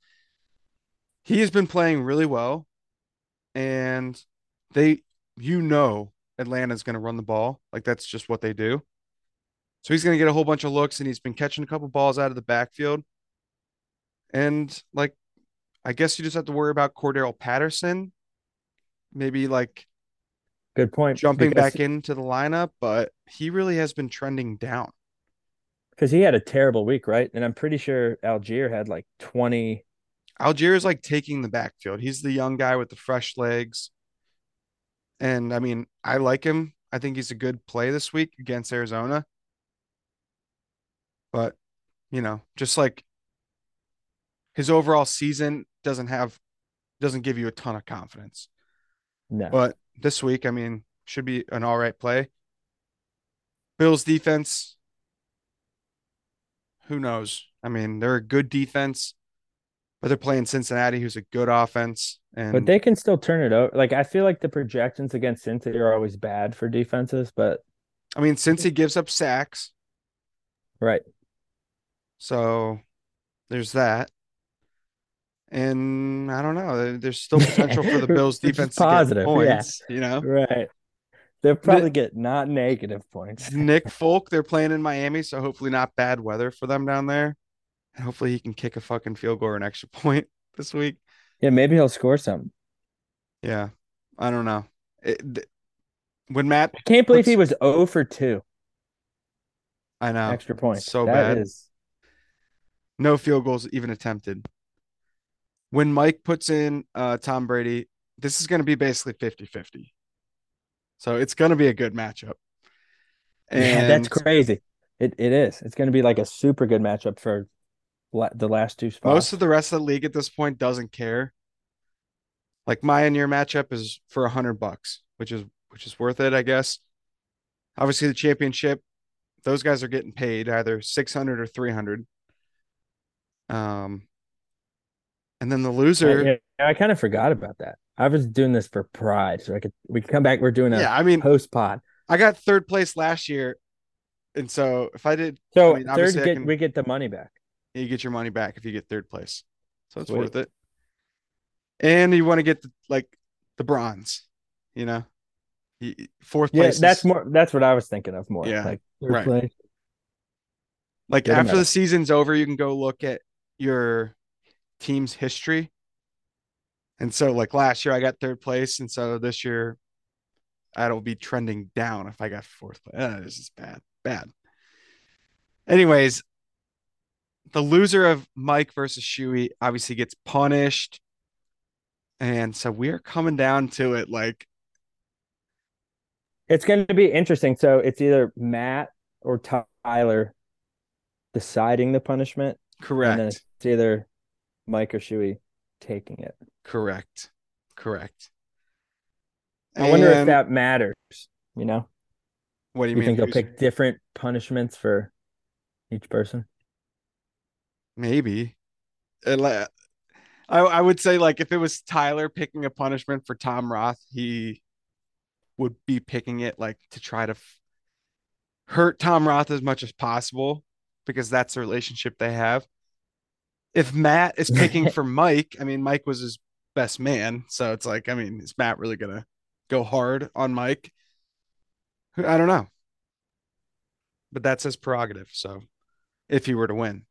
he has been playing really well, and they, you know, Atlanta's going to run the ball like that's just what they do. So he's going to get a whole bunch of looks, and he's been catching a couple balls out of the backfield. And like, I guess you just have to worry about Cordarrelle Patterson, maybe like Good point. jumping because, back into the lineup, but he really has been trending down. because he had a terrible week, right? And I'm pretty sure Allgeier had like 20. Allgeier is like taking the backfield. He's the young guy with the fresh legs. And I mean, I like him. I think he's a good play this week against Arizona. But, you know, just like his overall season doesn't have doesn't give you a ton of confidence. No, But this week, I mean, should be an all right play. Bills defense, who knows? I mean, they're a good defense, but they're playing Cincinnati, who's a good offense. And but they can still turn it over. Like I feel like the projections against Cincy are always bad for defenses, but I mean, since he gives up sacks, right. so there's that. And I don't know. There's still potential for the Bills defense positive, to yeah. get points. You know, Right. They'll probably get not negative points. Nick Folk, they're playing in Miami, so hopefully not bad weather for them down there. And hopefully he can kick a fucking field goal or an extra point this week. Yeah, maybe he'll score some. Yeah, I don't know. It, th- when Matt, I can't believe he was 0 for 2 I know extra points. so That bad. is- no field goals even attempted. When Mike puts in uh, Tom Brady, this is going to be basically 50 50. So it's going to be a good matchup. yeah, that's crazy. It it is. It's going to be like a super good matchup for the last two spots. most of the rest of the league at this point doesn't care. Like my and your matchup is for a hundred bucks, which is which is worth it, I guess. Obviously, the championship, those guys are getting paid either six hundred or three hundred. Um, and then the loser, I, yeah, I kind of forgot about that. I was doing this for pride, so I could we could come back. We're doing a yeah, I mean, post pod. I got third place last year, and so if I did, So I mean, third, get, can- we get the money back. You get your money back if you get third place, so it's Sweet. worth it. And you want to get the, like the bronze, you know, fourth Yeah, that's is- more. That's what I was thinking of more. Yeah, like third right. place. like after the season's over, you can go look at your team's history. And so, like last year, I got third place, and so this year, that'll be trending down if I got fourth place. Uh, this is bad, bad. Anyways, the loser of Mike versus Shuey obviously gets punished, and so we are coming down to it. Like, It's going to be interesting. So it's either Matt or Tyler deciding the punishment, Correct. and then it's either Mike or Shuey taking it. correct, correct. I wonder if that matters. You know, What do you, You mean? think they'll pick different punishments for each person? Maybe. I I would say like if it was Tyler picking a punishment for Tom Roth, he would be picking it like to try to f- hurt Tom Roth as much as possible because that's the relationship they have. If Matt is picking for Mike, I mean Mike was his best man, so it's like I mean is Matt really gonna go hard on Mike? I don't know, but that's his prerogative. So if he were to win.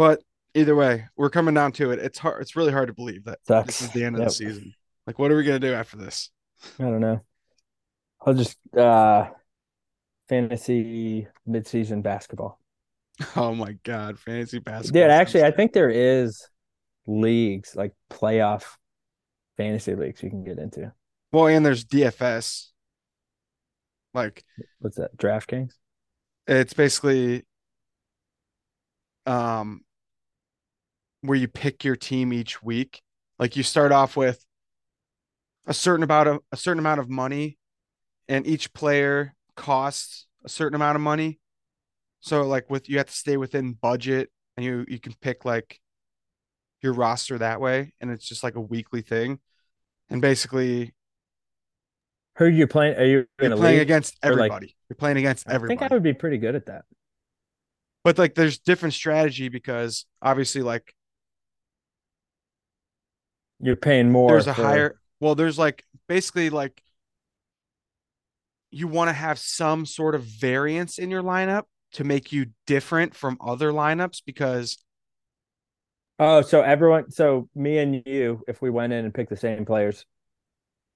But either way, we're coming down to it. It's hard. It's really hard to believe that Sucks. this is the end of Yep. the season. Like, what are we gonna do after this? I don't know. I'll just uh fantasy midseason basketball. Oh my god, fantasy basketball. Dude, actually, I think there is leagues like playoff fantasy leagues you can get into. Well, and there's DFS. Like, What's that? DraftKings? it's basically um where you pick your team each week. Like, you start off with a certain amount of a certain amount of money, and each player costs a certain amount of money. So like with you have to stay within budget and you you can pick like your roster that way and it's just like a weekly thing. And basically Who are you playing? Are you playing league? against or, like- everybody. you're playing against everybody. I think I would be pretty good at that. But like there's different strategy because obviously like You're paying more. there's a for- higher well there's like basically like you want to have some sort of variance in your lineup to make you different from other lineups because Oh, so everyone, so me and you, if we went in and picked the same players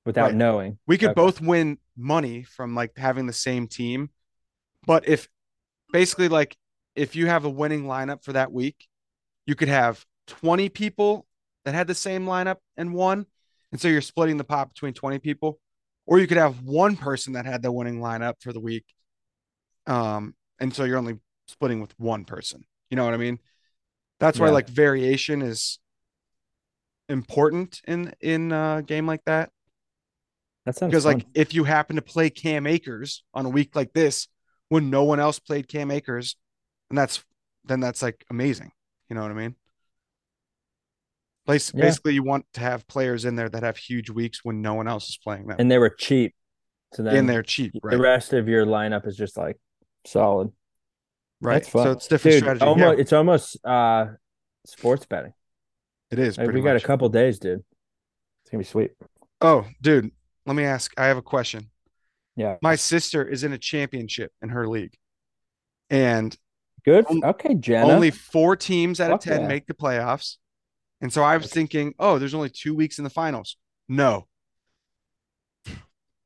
without Right. knowing, we could Okay. both win money from like having the same team. But if basically like if you have a winning lineup for that week, you could have 20 people that had the same lineup and won. And so you're splitting the pot between 20 people. Or you could have one person that had the winning lineup for the week. Um, and so you're only splitting with one person. You know what I mean? That's why Yeah. like variation is important in in a game like that that sounds because fun. like if you happen to play Cam Akers on a week like this when no one else played Cam Akers, and that's then that's like amazing. You know what I mean? Yeah. Basically, you want to have players in there that have huge weeks when no one else is playing them, and they were cheap. So then and they're cheap, the rest of your lineup is just like solid. right. So it's different Dude, strategy. almost, yeah, it's almost uh sports betting. it is. Like, we got much. a couple days, dude. It's gonna be sweet. Oh, dude, let me ask. I have a question. Yeah. My sister is in a championship in her league, and Good. on- okay, Jenna. Only four teams out of Fuck 10 yeah. make the playoffs. And so I was thinking, oh, there's only two weeks in the finals. No.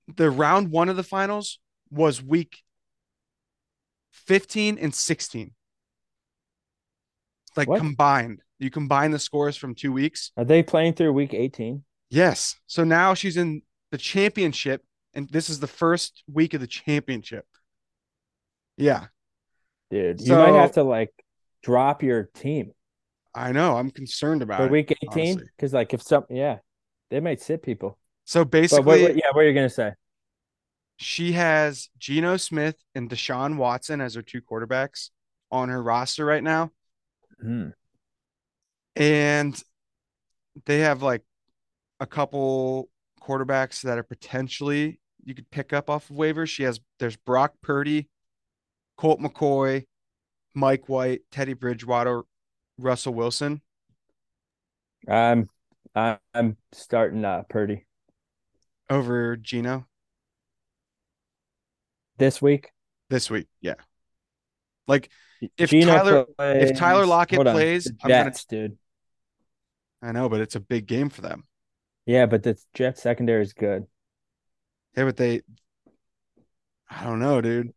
The round one of the finals was week 15 and 16. Like What? combined. You combine the scores from two weeks. Are they playing through week 18? Yes. So now she's in the championship, and this is the first week of the championship. Yeah, Dude, you might have to like drop your team I know. I'm concerned about for week 18 because like if some yeah, they might sit people. So basically, what, what- yeah, what are you gonna say? she has Geno Smith and Deshaun Watson as her two quarterbacks on her roster right now. Hmm. And they have like a couple quarterbacks that are potentially you could pick up off of waivers. She has there's Brock Purdy, Colt McCoy, Mike White, Teddy Bridgewater, Russell Wilson. I'm I'm starting uh Purdy over Geno this week. this week. Yeah. Like If Geno Tyler- plays, if Tyler Lockett plays, the I'm gonna- Jets, dude. I know, but it's a big game for them. Yeah, but the Jets secondary is good. Yeah, but they I don't know, dude.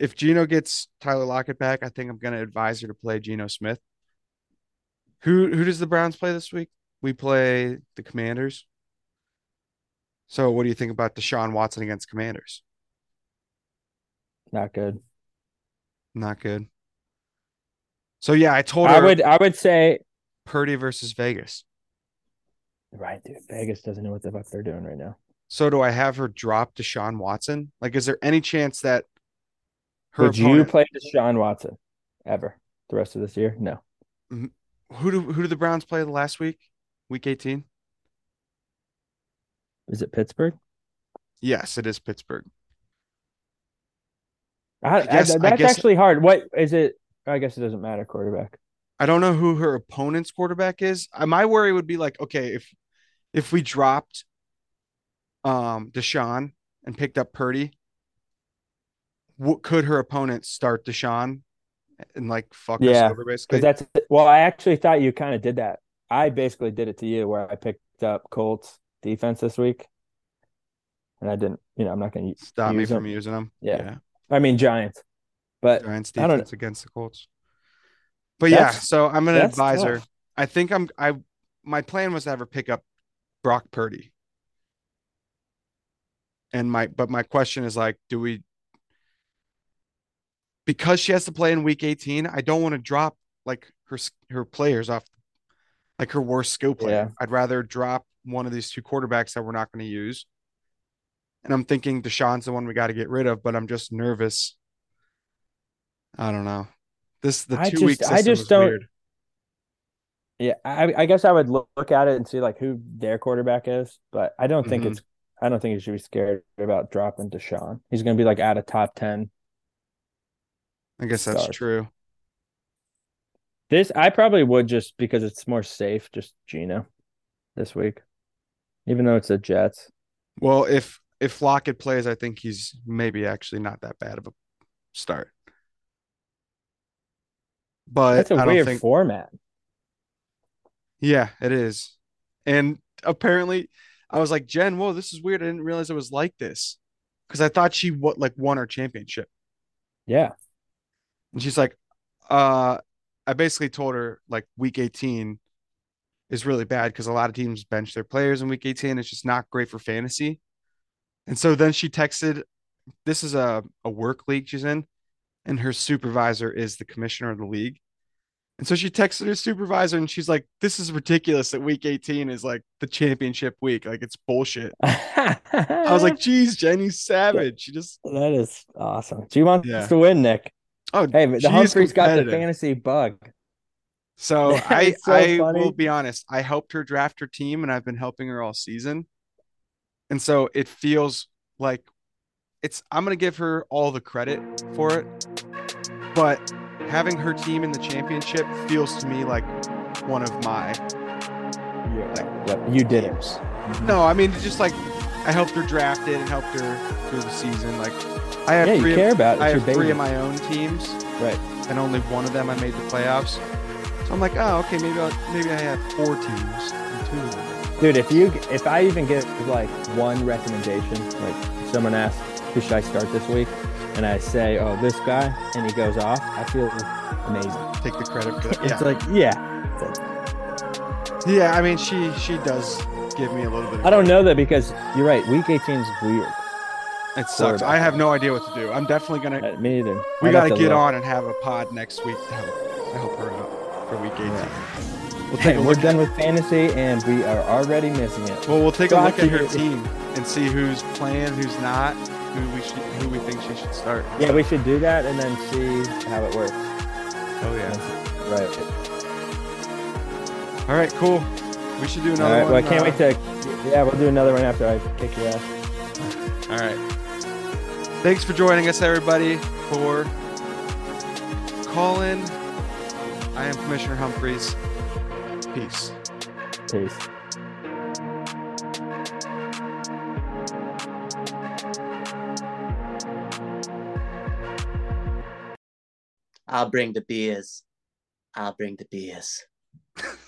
If Geno gets Tyler Lockett back, I think I'm gonna advise her to play Geno Smith. Who who does the Browns play this week? We play the Commanders. So what do you think about Deshaun Watson against Commanders? Not good. Not good. So yeah, I told I would I would say Purdy versus Vegas. right, dude. Vegas doesn't know what the fuck they're doing right now. So do I have her drop Deshaun Watson? Like, is there any chance that her Would you opponent, play Deshaun Watson ever the rest of this year? No. who do who do the Browns play the last week? Week 18? Is it Pittsburgh? Yes, it is Pittsburgh. I, I guess- I that's guess- actually hard. What is it? I guess it doesn't matter. Quarterback. I don't know who her opponent's quarterback is. Uh, My worry would be like, okay, if if we dropped um Deshaun and picked up Purdy, what could her opponent start Deshaun and like fuck us Yeah, over basically? That's well, I actually thought you kind of did that. I basically did it to you where I picked up Colts defense this week, and I didn't. You know, I'm not going to. Stop me from them. using them. Yeah. I mean Giants, but Giants I don't- defense against the Colts. But yeah, so I'm an advisor. tough. I think I'm I my plan was to have her pick up Brock Purdy. And my but my question is like, do we because she has to play in week 18, I don't want to drop like her her players off like her worst skill player. I'd rather drop one of these two quarterbacks that we're not going to use. And I'm thinking Deshaun's the one we got to get rid of, but I'm just nervous. I don't know. This the I two week just- system I just don't- weird. yeah, I, I guess I would look, look at it and see like who their quarterback is, but I don't think Mhm. it's. I don't think you should be scared about dropping Deshaun. He's going to be like out of top ten. I guess that's Start. true. This I probably would just because it's more safe. Just Geno this week, even though it's the Jets. Well, if if Lockett plays, I think he's maybe actually not that bad of a start. But That's a I weird think format. Yeah, it is. And apparently I was like, Jen, whoa, this is weird. I didn't realize it was like this. Because I thought she what like won her championship. Yeah, And she's like, uh, I basically told her like week 18 is really bad because a lot of teams bench their players in week 18. It's just not great for fantasy. And so then she texted, this is a, a work league she's in, and her supervisor is the commissioner of the league. And so she texted her supervisor and she's like, This is ridiculous that week 18 is like the championship week. Like it's bullshit. I was like, geez, Jenny savage. She just that is awesome. She wants Yeah. to win, Nick. Oh Hey, the Humphrey's got the fantasy bug. So I, so I funny. will be honest. I helped her draft her team, and I've been helping her all season. And so it feels like it's. I'm gonna give her all the credit for it, but having her team in the championship feels to me like one of my Yeah, yep, you did it. No, I mean just like I helped her draft it and helped her through the season. Like I have Yeah, you three. care Of, about it. I have three of my own teams, Right. and only one of them I made the playoffs. So I'm like, oh, okay, maybe I'll, maybe I have four teams and two of them. Dude, if you if I even get like one recommendation, like someone asks who should I start this week, and I say, oh, this guy, and he goes off, I feel amazing. Take the credit for that. It's Yeah, like, yeah. yeah. I mean, she she does give me a little bit. Of I don't know that because you're right. Week 18 is weird. It sucks. I have no idea what to do. I'm definitely gonna. Uh, Me either. We I'd got have to to get look. on and have a pod next week to help to help her out for week 18. We'll take Hey, we're done with fantasy, and we are already missing it. Well, we'll take a look at her you- team and see who's playing, who's not, who we should, who we think she should start. Yeah, we should do that and then see how it works. Oh yeah. Right. All right, cool. We should do another right. one. Well, I can't uh, wait to. Yeah, we'll do another one after I kick your ass. All right. Thanks for joining us, everybody, for call in. I am Commissioner Humphreys. Peace. Peace. I'll bring the beers. I'll bring the beers.